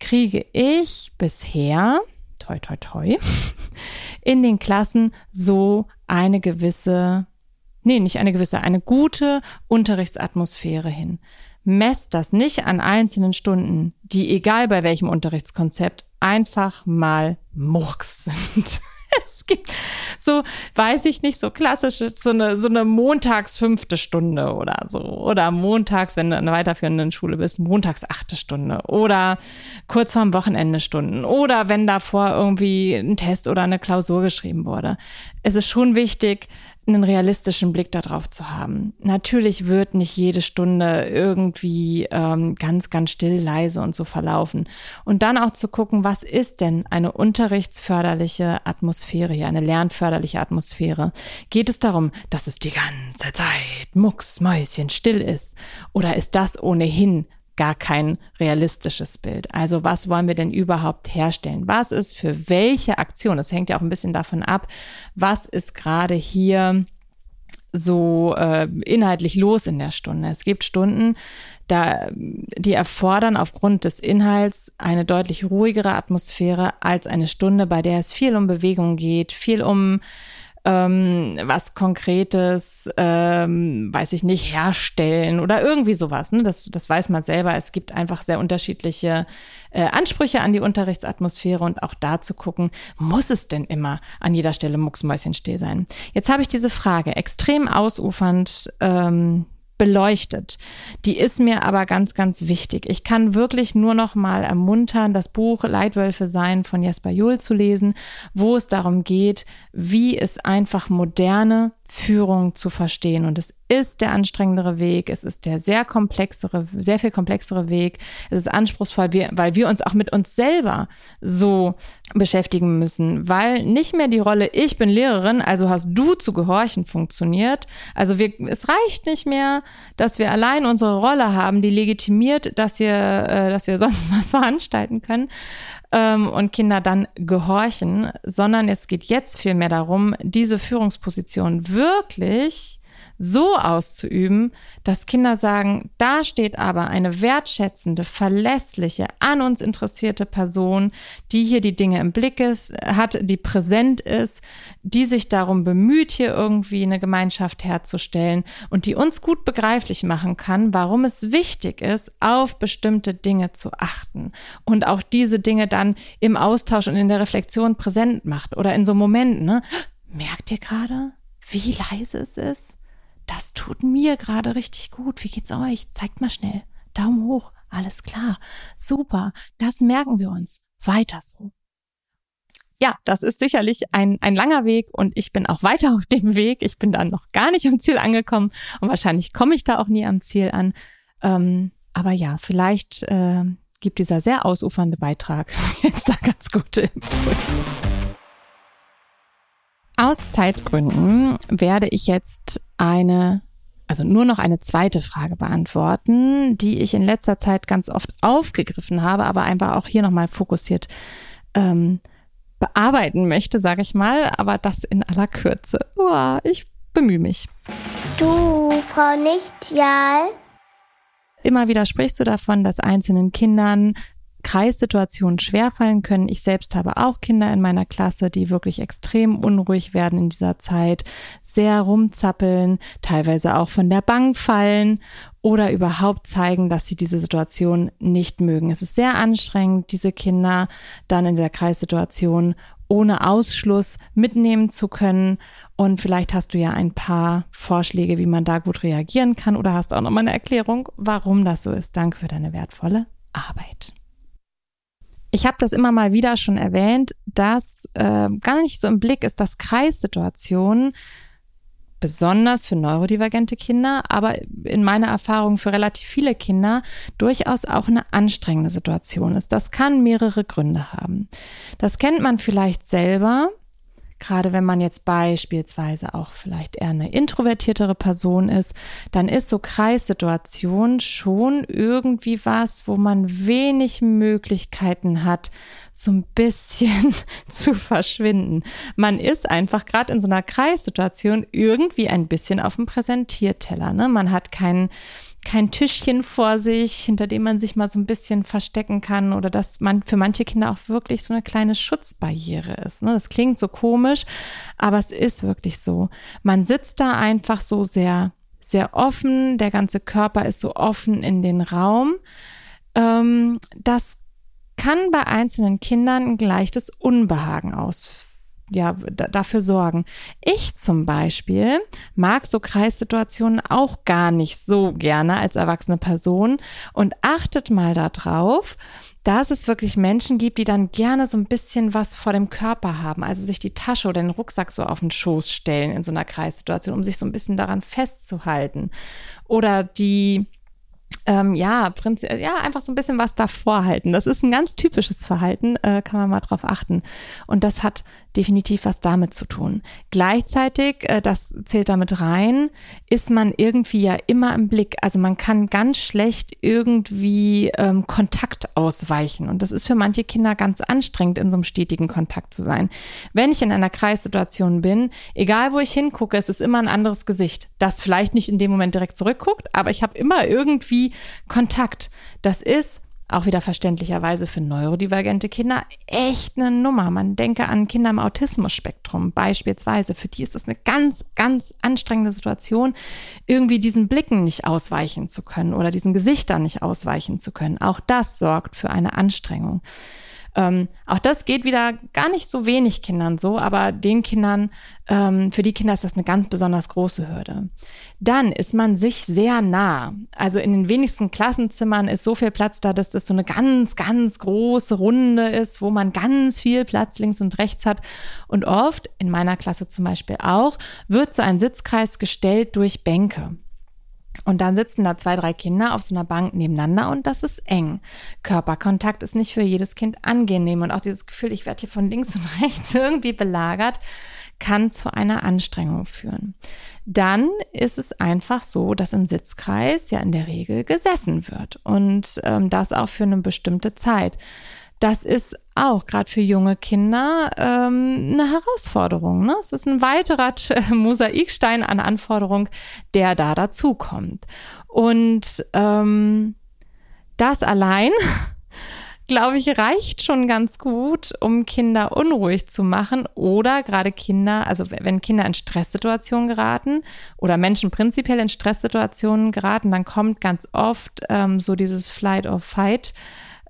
kriege ich bisher, toi, toi, toi, in den Klassen so eine gewisse, nee, nicht eine gewisse, eine gute Unterrichtsatmosphäre hin. Messt das nicht an einzelnen Stunden, die egal bei welchem Unterrichtskonzept einfach mal Murks sind. es gibt so, weiß ich nicht, so klassische, so eine, so eine montags fünfte Stunde oder so. Oder montags, wenn du in einer weiterführenden Schule bist, montags achte Stunde. Oder kurz vorm Wochenende Stunden. Oder wenn davor irgendwie ein Test oder eine Klausur geschrieben wurde. Es ist schon wichtig, einen realistischen Blick darauf zu haben. Natürlich wird nicht jede Stunde irgendwie ähm, ganz, ganz still, leise und so verlaufen. Und dann auch zu gucken, was ist denn eine unterrichtsförderliche Atmosphäre hier, eine lernförderliche Atmosphäre? Geht es darum, dass es die ganze Zeit mucksmäuschen still ist? Oder ist das ohnehin gar kein realistisches Bild. Also was wollen wir denn überhaupt herstellen? Was ist für welche Aktion? Das hängt ja auch ein bisschen davon ab, was ist gerade hier so äh, inhaltlich los in der Stunde. Es gibt Stunden, da die erfordern aufgrund des Inhalts eine deutlich ruhigere Atmosphäre als eine Stunde, bei der es viel um Bewegung geht, viel um ähm, was Konkretes, ähm, weiß ich nicht, herstellen oder irgendwie sowas. Ne? Das, das weiß man selber. Es gibt einfach sehr unterschiedliche äh, Ansprüche an die Unterrichtsatmosphäre und auch da zu gucken, muss es denn immer an jeder Stelle mucksmäuschenstill sein? Jetzt habe ich diese Frage extrem ausufernd ähm, beleuchtet. Die ist mir aber ganz, ganz wichtig. Ich kann wirklich nur noch mal ermuntern, das Buch Leitwölfe sein von Jesper Juhl zu lesen, wo es darum geht, wie es einfach moderne Führung zu verstehen. Und es ist der anstrengendere Weg, es ist der sehr komplexere, sehr viel komplexere Weg. Es ist anspruchsvoll, weil wir uns auch mit uns selber so beschäftigen müssen, weil nicht mehr die Rolle, ich bin Lehrerin, also hast du zu gehorchen funktioniert. Also wir, es reicht nicht mehr, dass wir allein unsere Rolle haben, die legitimiert, dass wir, äh, dass wir sonst was veranstalten können, ähm, und Kinder dann gehorchen, sondern es geht jetzt vielmehr darum, diese Führungsposition wirklich so auszuüben, dass Kinder sagen, da steht aber eine wertschätzende, verlässliche, an uns interessierte Person, die hier die Dinge im Blick ist, hat, die präsent ist, die sich darum bemüht, hier irgendwie eine Gemeinschaft herzustellen und die uns gut begreiflich machen kann, warum es wichtig ist, auf bestimmte Dinge zu achten und auch diese Dinge dann im Austausch und in der Reflexion präsent macht oder in so Momenten, ne? Merkt ihr gerade, wie leise es ist? Das tut mir gerade richtig gut. Wie geht's euch? Zeigt mal schnell. Daumen hoch. Alles klar. Super. Das merken wir uns. Weiter so. Ja, das ist sicherlich ein, ein langer Weg und ich bin auch weiter auf dem Weg. Ich bin dann noch gar nicht am Ziel angekommen und wahrscheinlich komme ich da auch nie am Ziel an. Ähm, aber ja, vielleicht äh, gibt dieser sehr ausufernde Beitrag jetzt da ganz gute Impulse. Aus Zeitgründen werde ich jetzt eine, also nur noch eine zweite Frage beantworten, die ich in letzter Zeit ganz oft aufgegriffen habe, aber einfach auch hier nochmal fokussiert ähm, bearbeiten möchte, sage ich mal, aber das in aller Kürze. Uah, ich bemühe mich. Du, Frau Nichtjal. Immer wieder sprichst du davon, dass einzelnen Kindern Kreissituationen schwerfallen können. Ich selbst habe auch Kinder in meiner Klasse, die wirklich extrem unruhig werden in dieser Zeit, sehr rumzappeln, teilweise auch von der Bank fallen oder überhaupt zeigen, dass sie diese Situation nicht mögen. Es ist sehr anstrengend, diese Kinder dann in der Kreissituation ohne Ausschluss mitnehmen zu können. Und vielleicht hast du ja ein paar Vorschläge, wie man da gut reagieren kann oder hast auch noch mal eine Erklärung, warum das so ist. Danke für deine wertvolle Arbeit. Ich habe das immer mal wieder schon erwähnt, dass äh, gar nicht so im Blick ist, dass Kreissituationen besonders für neurodivergente Kinder, aber in meiner Erfahrung für relativ viele Kinder durchaus auch eine anstrengende Situation ist. Das kann mehrere Gründe haben. Das kennt man vielleicht selber, gerade wenn man jetzt beispielsweise auch vielleicht eher eine introvertiertere Person ist, dann ist so Kreissituation schon irgendwie was, wo man wenig Möglichkeiten hat, so ein bisschen zu verschwinden. Man ist einfach gerade in so einer Kreissituation irgendwie ein bisschen auf dem Präsentierteller. Ne? Man hat keinen kein Tischchen vor sich, hinter dem man sich mal so ein bisschen verstecken kann oder dass man für manche Kinder auch wirklich so eine kleine Schutzbarriere ist. Ne? Das klingt so komisch, aber es ist wirklich so. Man sitzt da einfach so sehr, sehr offen, der ganze Körper ist so offen in den Raum. Ähm, das kann bei einzelnen Kindern ein leichtes Unbehagen ausführen ja, dafür sorgen. Ich zum Beispiel mag so Kreissituationen auch gar nicht so gerne als erwachsene Person und achtet mal darauf, dass es wirklich Menschen gibt, die dann gerne so ein bisschen was vor dem Körper haben, also sich die Tasche oder den Rucksack so auf den Schoß stellen in so einer Kreissituation, um sich so ein bisschen daran festzuhalten. Oder die ähm, ja, prinzipiell, ja, einfach so ein bisschen was davor halten. Das ist ein ganz typisches Verhalten, äh, kann man mal drauf achten. Und das hat definitiv was damit zu tun. Gleichzeitig, äh, das zählt damit rein, ist man irgendwie ja immer im Blick. Also man kann ganz schlecht irgendwie ähm, Kontakt ausweichen. Und das ist für manche Kinder ganz anstrengend, in so einem stetigen Kontakt zu sein. Wenn ich in einer Kreissituation bin, egal wo ich hingucke, es ist immer ein anderes Gesicht, das vielleicht nicht in dem Moment direkt zurückguckt, aber ich habe immer irgendwie Kontakt. Das ist auch wieder verständlicherweise für neurodivergente Kinder echt eine Nummer. Man denke an Kinder im Autismus-Spektrum beispielsweise. Für die ist das eine ganz, ganz anstrengende Situation, irgendwie diesen Blicken nicht ausweichen zu können oder diesen Gesichtern nicht ausweichen zu können. Auch das sorgt für eine Anstrengung. Ähm, auch das geht wieder gar nicht so wenig Kindern so, aber den Kindern, ähm, für die Kinder ist das eine ganz besonders große Hürde. Dann ist man sich sehr nah. Also in den wenigsten Klassenzimmern ist so viel Platz da, dass das so eine ganz, ganz große Runde ist, wo man ganz viel Platz links und rechts hat. Und oft, in meiner Klasse zum Beispiel auch, wird so ein Sitzkreis gestellt durch Bänke. Und dann sitzen da zwei, drei Kinder auf so einer Bank nebeneinander und das ist eng. Körperkontakt ist nicht für jedes Kind angenehm und auch dieses Gefühl, ich werde hier von links und rechts irgendwie belagert, kann zu einer Anstrengung führen. Dann ist es einfach so, dass im Sitzkreis ja in der Regel gesessen wird und ähm, das auch für eine bestimmte Zeit. Das ist auch gerade für junge Kinder ähm, eine Herausforderung. Ne? Es ist ein weiterer Mosaikstein an Anforderung, der da dazukommt. Und ähm, das allein, glaube ich, reicht schon ganz gut, um Kinder unruhig zu machen oder gerade Kinder, also wenn Kinder in Stresssituationen geraten oder Menschen prinzipiell in Stresssituationen geraten, dann kommt ganz oft ähm, so dieses Flight or Fight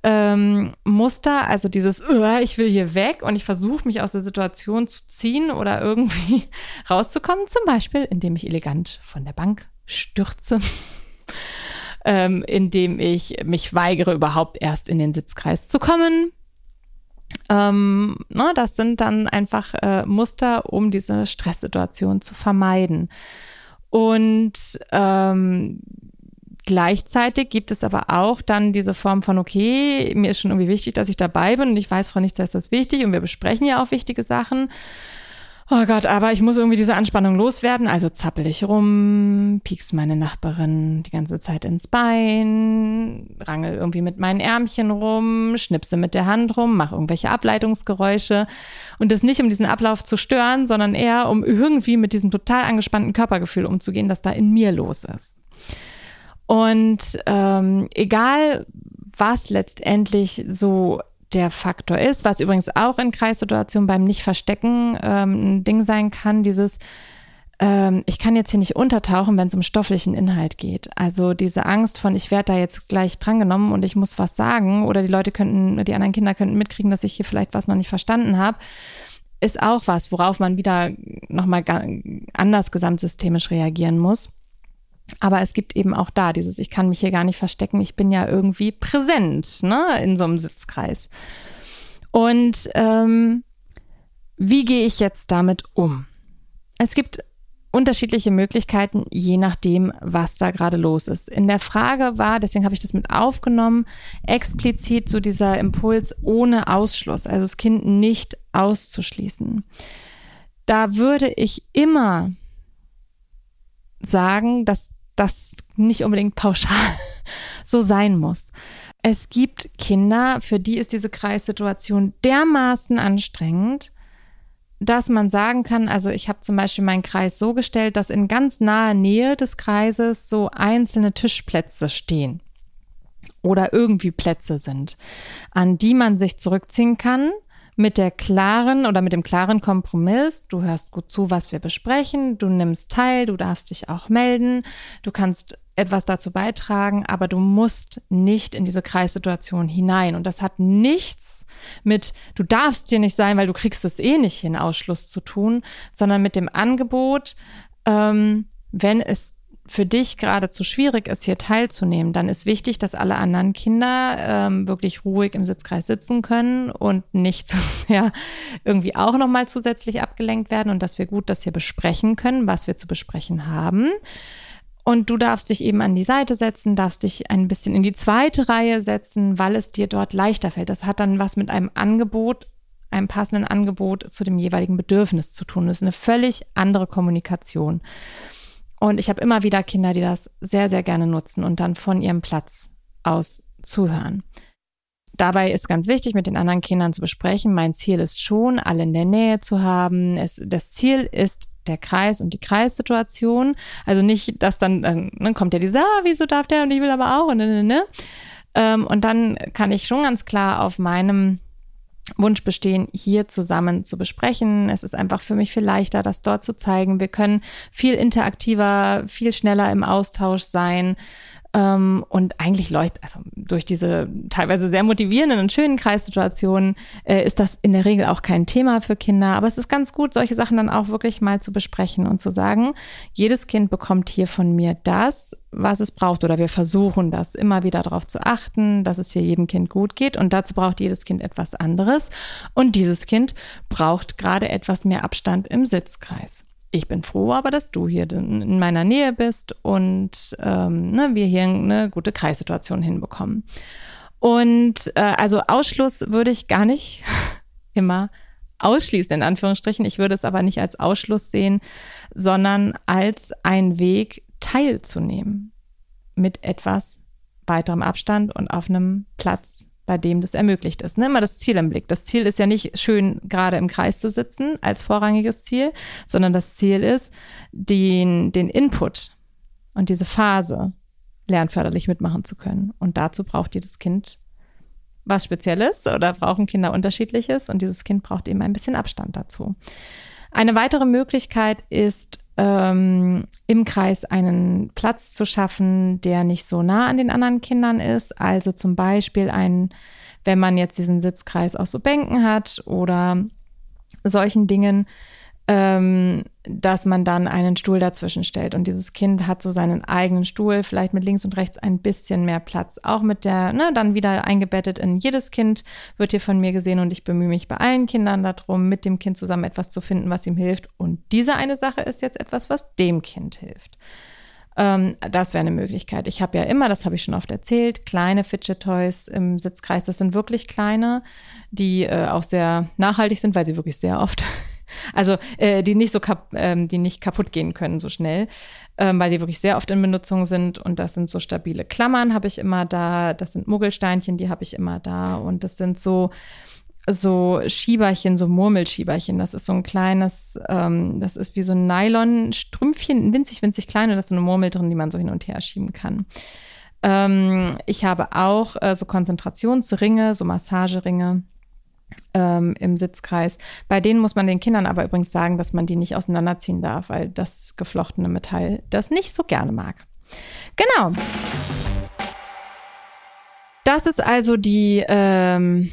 ähm, Muster, also dieses, ich will hier weg und ich versuche mich aus der Situation zu ziehen oder irgendwie rauszukommen, zum Beispiel, indem ich elegant von der Bank stürze. Ähm, indem ich mich weigere, überhaupt erst in den Sitzkreis zu kommen. Ähm, na, das sind dann einfach äh, Muster, um diese Stresssituation zu vermeiden. Und ähm, Gleichzeitig gibt es aber auch dann diese Form von, okay, mir ist schon irgendwie wichtig, dass ich dabei bin und ich weiß, Frau Nichts, ist das wichtig und wir besprechen ja auch wichtige Sachen. Oh Gott, aber ich muss irgendwie diese Anspannung loswerden, also zappel ich rum, piekst meine Nachbarin die ganze Zeit ins Bein, rangel irgendwie mit meinen Ärmchen rum, schnipse mit der Hand rum, mache irgendwelche Ableitungsgeräusche und das nicht, um diesen Ablauf zu stören, sondern eher, um irgendwie mit diesem total angespannten Körpergefühl umzugehen, das da in mir los ist. Und ähm, egal, was letztendlich so der Faktor ist, was übrigens auch in Kreissituationen beim Nicht-Verstecken ähm, ein Ding sein kann, dieses ähm, ich kann jetzt hier nicht untertauchen, wenn es um stofflichen Inhalt geht. Also diese Angst von, ich werde da jetzt gleich drangenommen und ich muss was sagen oder die Leute könnten, die anderen Kinder könnten mitkriegen, dass ich hier vielleicht was noch nicht verstanden habe, ist auch was, worauf man wieder nochmal anders gesamtsystemisch reagieren muss. Aber es gibt eben auch da dieses, ich kann mich hier gar nicht verstecken, ich bin ja irgendwie präsent ne, in so einem Sitzkreis. Und ähm, wie gehe ich jetzt damit um? Es gibt unterschiedliche Möglichkeiten, je nachdem, was da gerade los ist. In der Frage war, deswegen habe ich das mit aufgenommen, explizit so dieser Impuls ohne Ausschluss, also das Kind nicht auszuschließen. Da würde ich immer sagen, dass das nicht unbedingt pauschal so sein muss. Es gibt Kinder, für die ist diese Kreissituation dermaßen anstrengend, dass man sagen kann, also ich habe zum Beispiel meinen Kreis so gestellt, dass in ganz naher Nähe des Kreises so einzelne Tischplätze stehen oder irgendwie Plätze sind, an die man sich zurückziehen kann mit der klaren oder mit dem klaren Kompromiss, du hörst gut zu, was wir besprechen, du nimmst teil, du darfst dich auch melden, du kannst etwas dazu beitragen, aber du musst nicht in diese Kreissituation hinein. Und das hat nichts mit, du darfst hier nicht sein, weil du kriegst es eh nicht hin, Ausschluss zu tun, sondern mit dem Angebot, ähm, wenn es für dich gerade zu schwierig ist, hier teilzunehmen, dann ist wichtig, dass alle anderen Kinder ähm, wirklich ruhig im Sitzkreis sitzen können und nicht zu sehr irgendwie auch nochmal zusätzlich abgelenkt werden und dass wir gut das hier besprechen können, was wir zu besprechen haben. Und du darfst dich eben an die Seite setzen, darfst dich ein bisschen in die zweite Reihe setzen, weil es dir dort leichter fällt. Das hat dann was mit einem Angebot, einem passenden Angebot zu dem jeweiligen Bedürfnis zu tun. Das ist eine völlig andere Kommunikation. Und ich habe immer wieder Kinder, die das sehr, sehr gerne nutzen und dann von ihrem Platz aus zuhören. Dabei ist ganz wichtig, mit den anderen Kindern zu besprechen. Mein Ziel ist schon, alle in der Nähe zu haben. Es, das Ziel ist der Kreis und die Kreissituation. Also nicht, dass dann, dann ne, kommt ja dieser, ah, wieso darf der und ich will aber auch und ne, ne, ne. Ähm, und dann kann ich schon ganz klar auf meinem Wunsch bestehen, hier zusammen zu besprechen. Es ist einfach für mich viel leichter, das dort zu zeigen. Wir können viel interaktiver, viel schneller im Austausch sein. Ähm, und eigentlich leuchtet, also durch diese teilweise sehr motivierenden und schönen Kreissituationen äh, ist das in der Regel auch kein Thema für Kinder. Aber es ist ganz gut, solche Sachen dann auch wirklich mal zu besprechen und zu sagen, jedes Kind bekommt hier von mir das, was es braucht. Oder wir versuchen das immer wieder darauf zu achten, dass es hier jedem Kind gut geht. Und dazu braucht jedes Kind etwas anderes. Und dieses Kind braucht gerade etwas mehr Abstand im Sitzkreis ich bin froh aber, dass du hier in meiner Nähe bist und ähm, ne, wir hier eine gute Kreissituation hinbekommen. Und äh, also Ausschluss würde ich gar nicht immer ausschließen, in Anführungsstrichen. Ich würde es aber nicht als Ausschluss sehen, sondern als einen Weg teilzunehmen mit etwas weiterem Abstand und auf einem Platz, bei dem das ermöglicht ist. Ne? Immer das Ziel im Blick. Das Ziel ist ja nicht schön gerade im Kreis zu sitzen als vorrangiges Ziel, sondern das Ziel ist, den, den Input und diese Phase lernförderlich mitmachen zu können. Und dazu braucht jedes Kind was Spezielles oder brauchen Kinder unterschiedliches und dieses Kind braucht eben ein bisschen Abstand dazu. Eine weitere Möglichkeit ist, ähm, im Kreis einen Platz zu schaffen, der nicht so nah an den anderen Kindern ist. Also zum Beispiel ein, wenn man jetzt diesen Sitzkreis aus so Bänken hat oder solchen Dingen, ähm, dass man dann einen Stuhl dazwischen stellt. Und dieses Kind hat so seinen eigenen Stuhl, vielleicht mit links und rechts ein bisschen mehr Platz. Auch mit der, ne, dann wieder eingebettet in jedes Kind wird hier von mir gesehen und ich bemühe mich bei allen Kindern darum, mit dem Kind zusammen etwas zu finden, was ihm hilft. Und diese eine Sache ist jetzt etwas, was dem Kind hilft. Ähm, das wäre eine Möglichkeit. Ich habe ja immer, das habe ich schon oft erzählt, kleine Fidget Toys im Sitzkreis. Das sind wirklich kleine, die äh, auch sehr nachhaltig sind, weil sie wirklich sehr oft also äh, die nicht so kap ähm, die nicht kaputt gehen können so schnell, ähm, weil die wirklich sehr oft in Benutzung sind. Und das sind so stabile Klammern, habe ich immer da. Das sind Muggelsteinchen, die habe ich immer da. Und das sind so so Schieberchen, so Murmelschieberchen. Das ist so ein kleines, ähm, das ist wie so ein Nylon-Strümpfchen, winzig, winzig klein und da ist so eine Murmel drin, die man so hin und her schieben kann. Ähm, ich habe auch äh, so Konzentrationsringe, so Massageringe ähm, im Sitzkreis. Bei denen muss man den Kindern aber übrigens sagen, dass man die nicht auseinanderziehen darf, weil das geflochtene Metall das nicht so gerne mag. Genau. Das ist also die, ähm,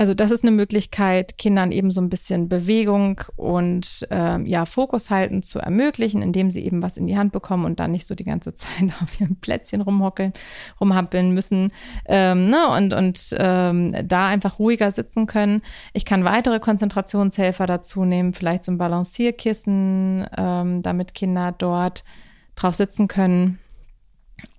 Also das ist eine Möglichkeit, Kindern eben so ein bisschen Bewegung und ähm, ja Fokus halten zu ermöglichen, indem sie eben was in die Hand bekommen und dann nicht so die ganze Zeit auf ihrem Plätzchen rumhockeln, rumhampeln müssen ähm, ne? und und ähm, da einfach ruhiger sitzen können. Ich kann weitere Konzentrationshelfer dazu nehmen, vielleicht so ein Balancierkissen, ähm, damit Kinder dort drauf sitzen können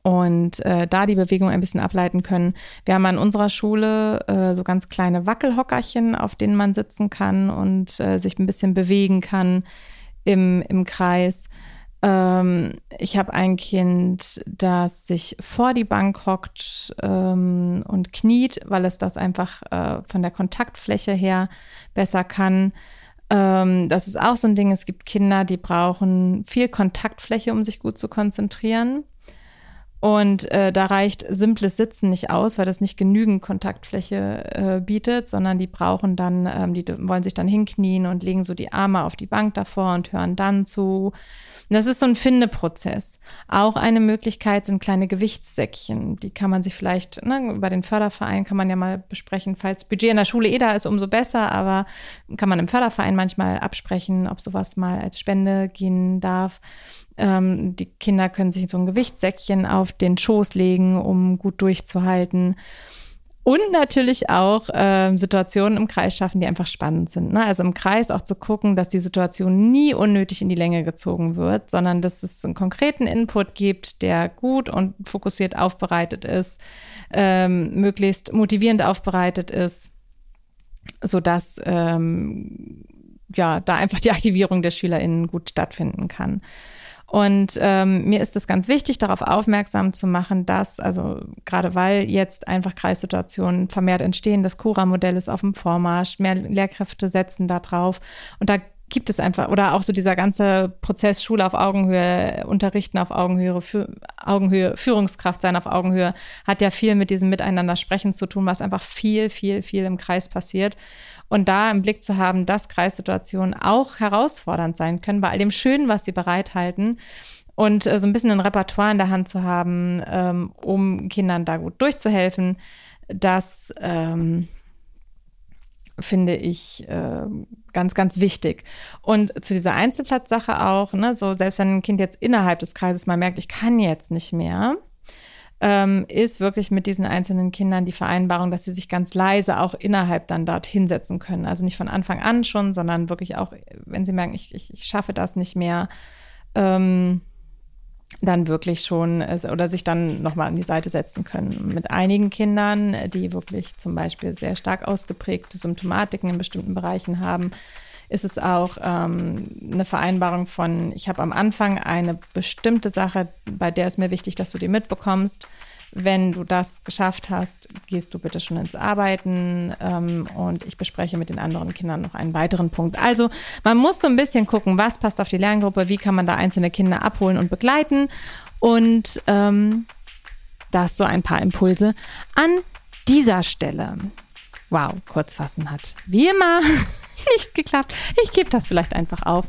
und äh, da die Bewegung ein bisschen ableiten können. Wir haben an unserer Schule äh, so ganz kleine Wackelhockerchen, auf denen man sitzen kann und äh, sich ein bisschen bewegen kann im, im Kreis. Ähm, ich habe ein Kind, das sich vor die Bank hockt ähm, und kniet, weil es das einfach äh, von der Kontaktfläche her besser kann. Ähm, das ist auch so ein Ding. Es gibt Kinder, die brauchen viel Kontaktfläche, um sich gut zu konzentrieren. Und äh, da reicht simples Sitzen nicht aus, weil das nicht genügend Kontaktfläche äh, bietet, sondern die brauchen dann, ähm, die wollen sich dann hinknien und legen so die Arme auf die Bank davor und hören dann zu. Das ist so ein Findeprozess. Auch eine Möglichkeit sind kleine Gewichtssäckchen. Die kann man sich vielleicht, ne, über den Förderverein kann man ja mal besprechen, falls Budget in der Schule eh da ist, umso besser, aber kann man im Förderverein manchmal absprechen, ob sowas mal als Spende gehen darf. Ähm, die Kinder können sich so ein Gewichtssäckchen auf den Schoß legen, um gut durchzuhalten. Und natürlich auch äh, Situationen im Kreis schaffen, die einfach spannend sind. Ne? Also im Kreis auch zu gucken, dass die Situation nie unnötig in die Länge gezogen wird, sondern dass es einen konkreten Input gibt, der gut und fokussiert aufbereitet ist, ähm, möglichst motivierend aufbereitet ist, sodass ähm, ja da einfach die Aktivierung der SchülerInnen gut stattfinden kann. Und ähm, mir ist es ganz wichtig, darauf aufmerksam zu machen, dass, also gerade weil jetzt einfach Kreissituationen vermehrt entstehen, das Cura-Modell ist auf dem Vormarsch, mehr Lehrkräfte setzen da drauf. Und da gibt es einfach, oder auch so dieser ganze Prozess Schule auf Augenhöhe, Unterrichten auf Augenhöhe, für, Augenhöhe, Führungskraft sein auf Augenhöhe, hat ja viel mit diesem Miteinander sprechen zu tun, was einfach viel, viel, viel im Kreis passiert. Und da im Blick zu haben, dass Kreissituationen auch herausfordernd sein können, bei all dem Schönen, was sie bereithalten. Und äh, so ein bisschen ein Repertoire in der Hand zu haben, ähm, um Kindern da gut durchzuhelfen, das ähm, finde ich äh, ganz, ganz wichtig. Und zu dieser Einzelplatzsache auch, ne, so selbst wenn ein Kind jetzt innerhalb des Kreises mal merkt, ich kann jetzt nicht mehr, ähm, ist wirklich mit diesen einzelnen Kindern die Vereinbarung, dass sie sich ganz leise auch innerhalb dann dort hinsetzen können. Also nicht von Anfang an schon, sondern wirklich auch, wenn sie merken, ich, ich, ich schaffe das nicht mehr, ähm, dann wirklich schon oder sich dann nochmal an die Seite setzen können. Mit einigen Kindern, die wirklich zum Beispiel sehr stark ausgeprägte Symptomatiken in bestimmten Bereichen haben, ist es auch ähm, eine Vereinbarung von, ich habe am Anfang eine bestimmte Sache, bei der ist mir wichtig, dass du die mitbekommst. Wenn du das geschafft hast, gehst du bitte schon ins Arbeiten ähm, und ich bespreche mit den anderen Kindern noch einen weiteren Punkt. Also man muss so ein bisschen gucken, was passt auf die Lerngruppe, wie kann man da einzelne Kinder abholen und begleiten und ähm, das so ein paar Impulse an dieser Stelle. Wow, kurz fassen hat wie immer nicht geklappt. Ich gebe das vielleicht einfach auf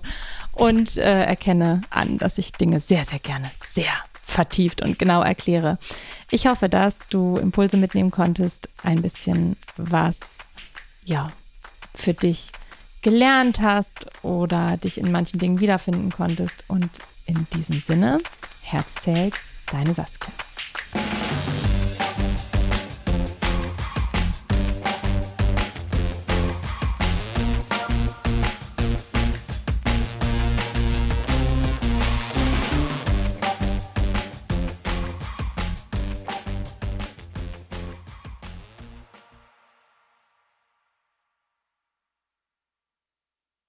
und äh, erkenne an, dass ich Dinge sehr, sehr gerne, sehr vertieft und genau erkläre. Ich hoffe, dass du Impulse mitnehmen konntest, ein bisschen was, ja, für dich gelernt hast oder dich in manchen Dingen wiederfinden konntest. Und in diesem Sinne, Herz zählt, deine Saskia.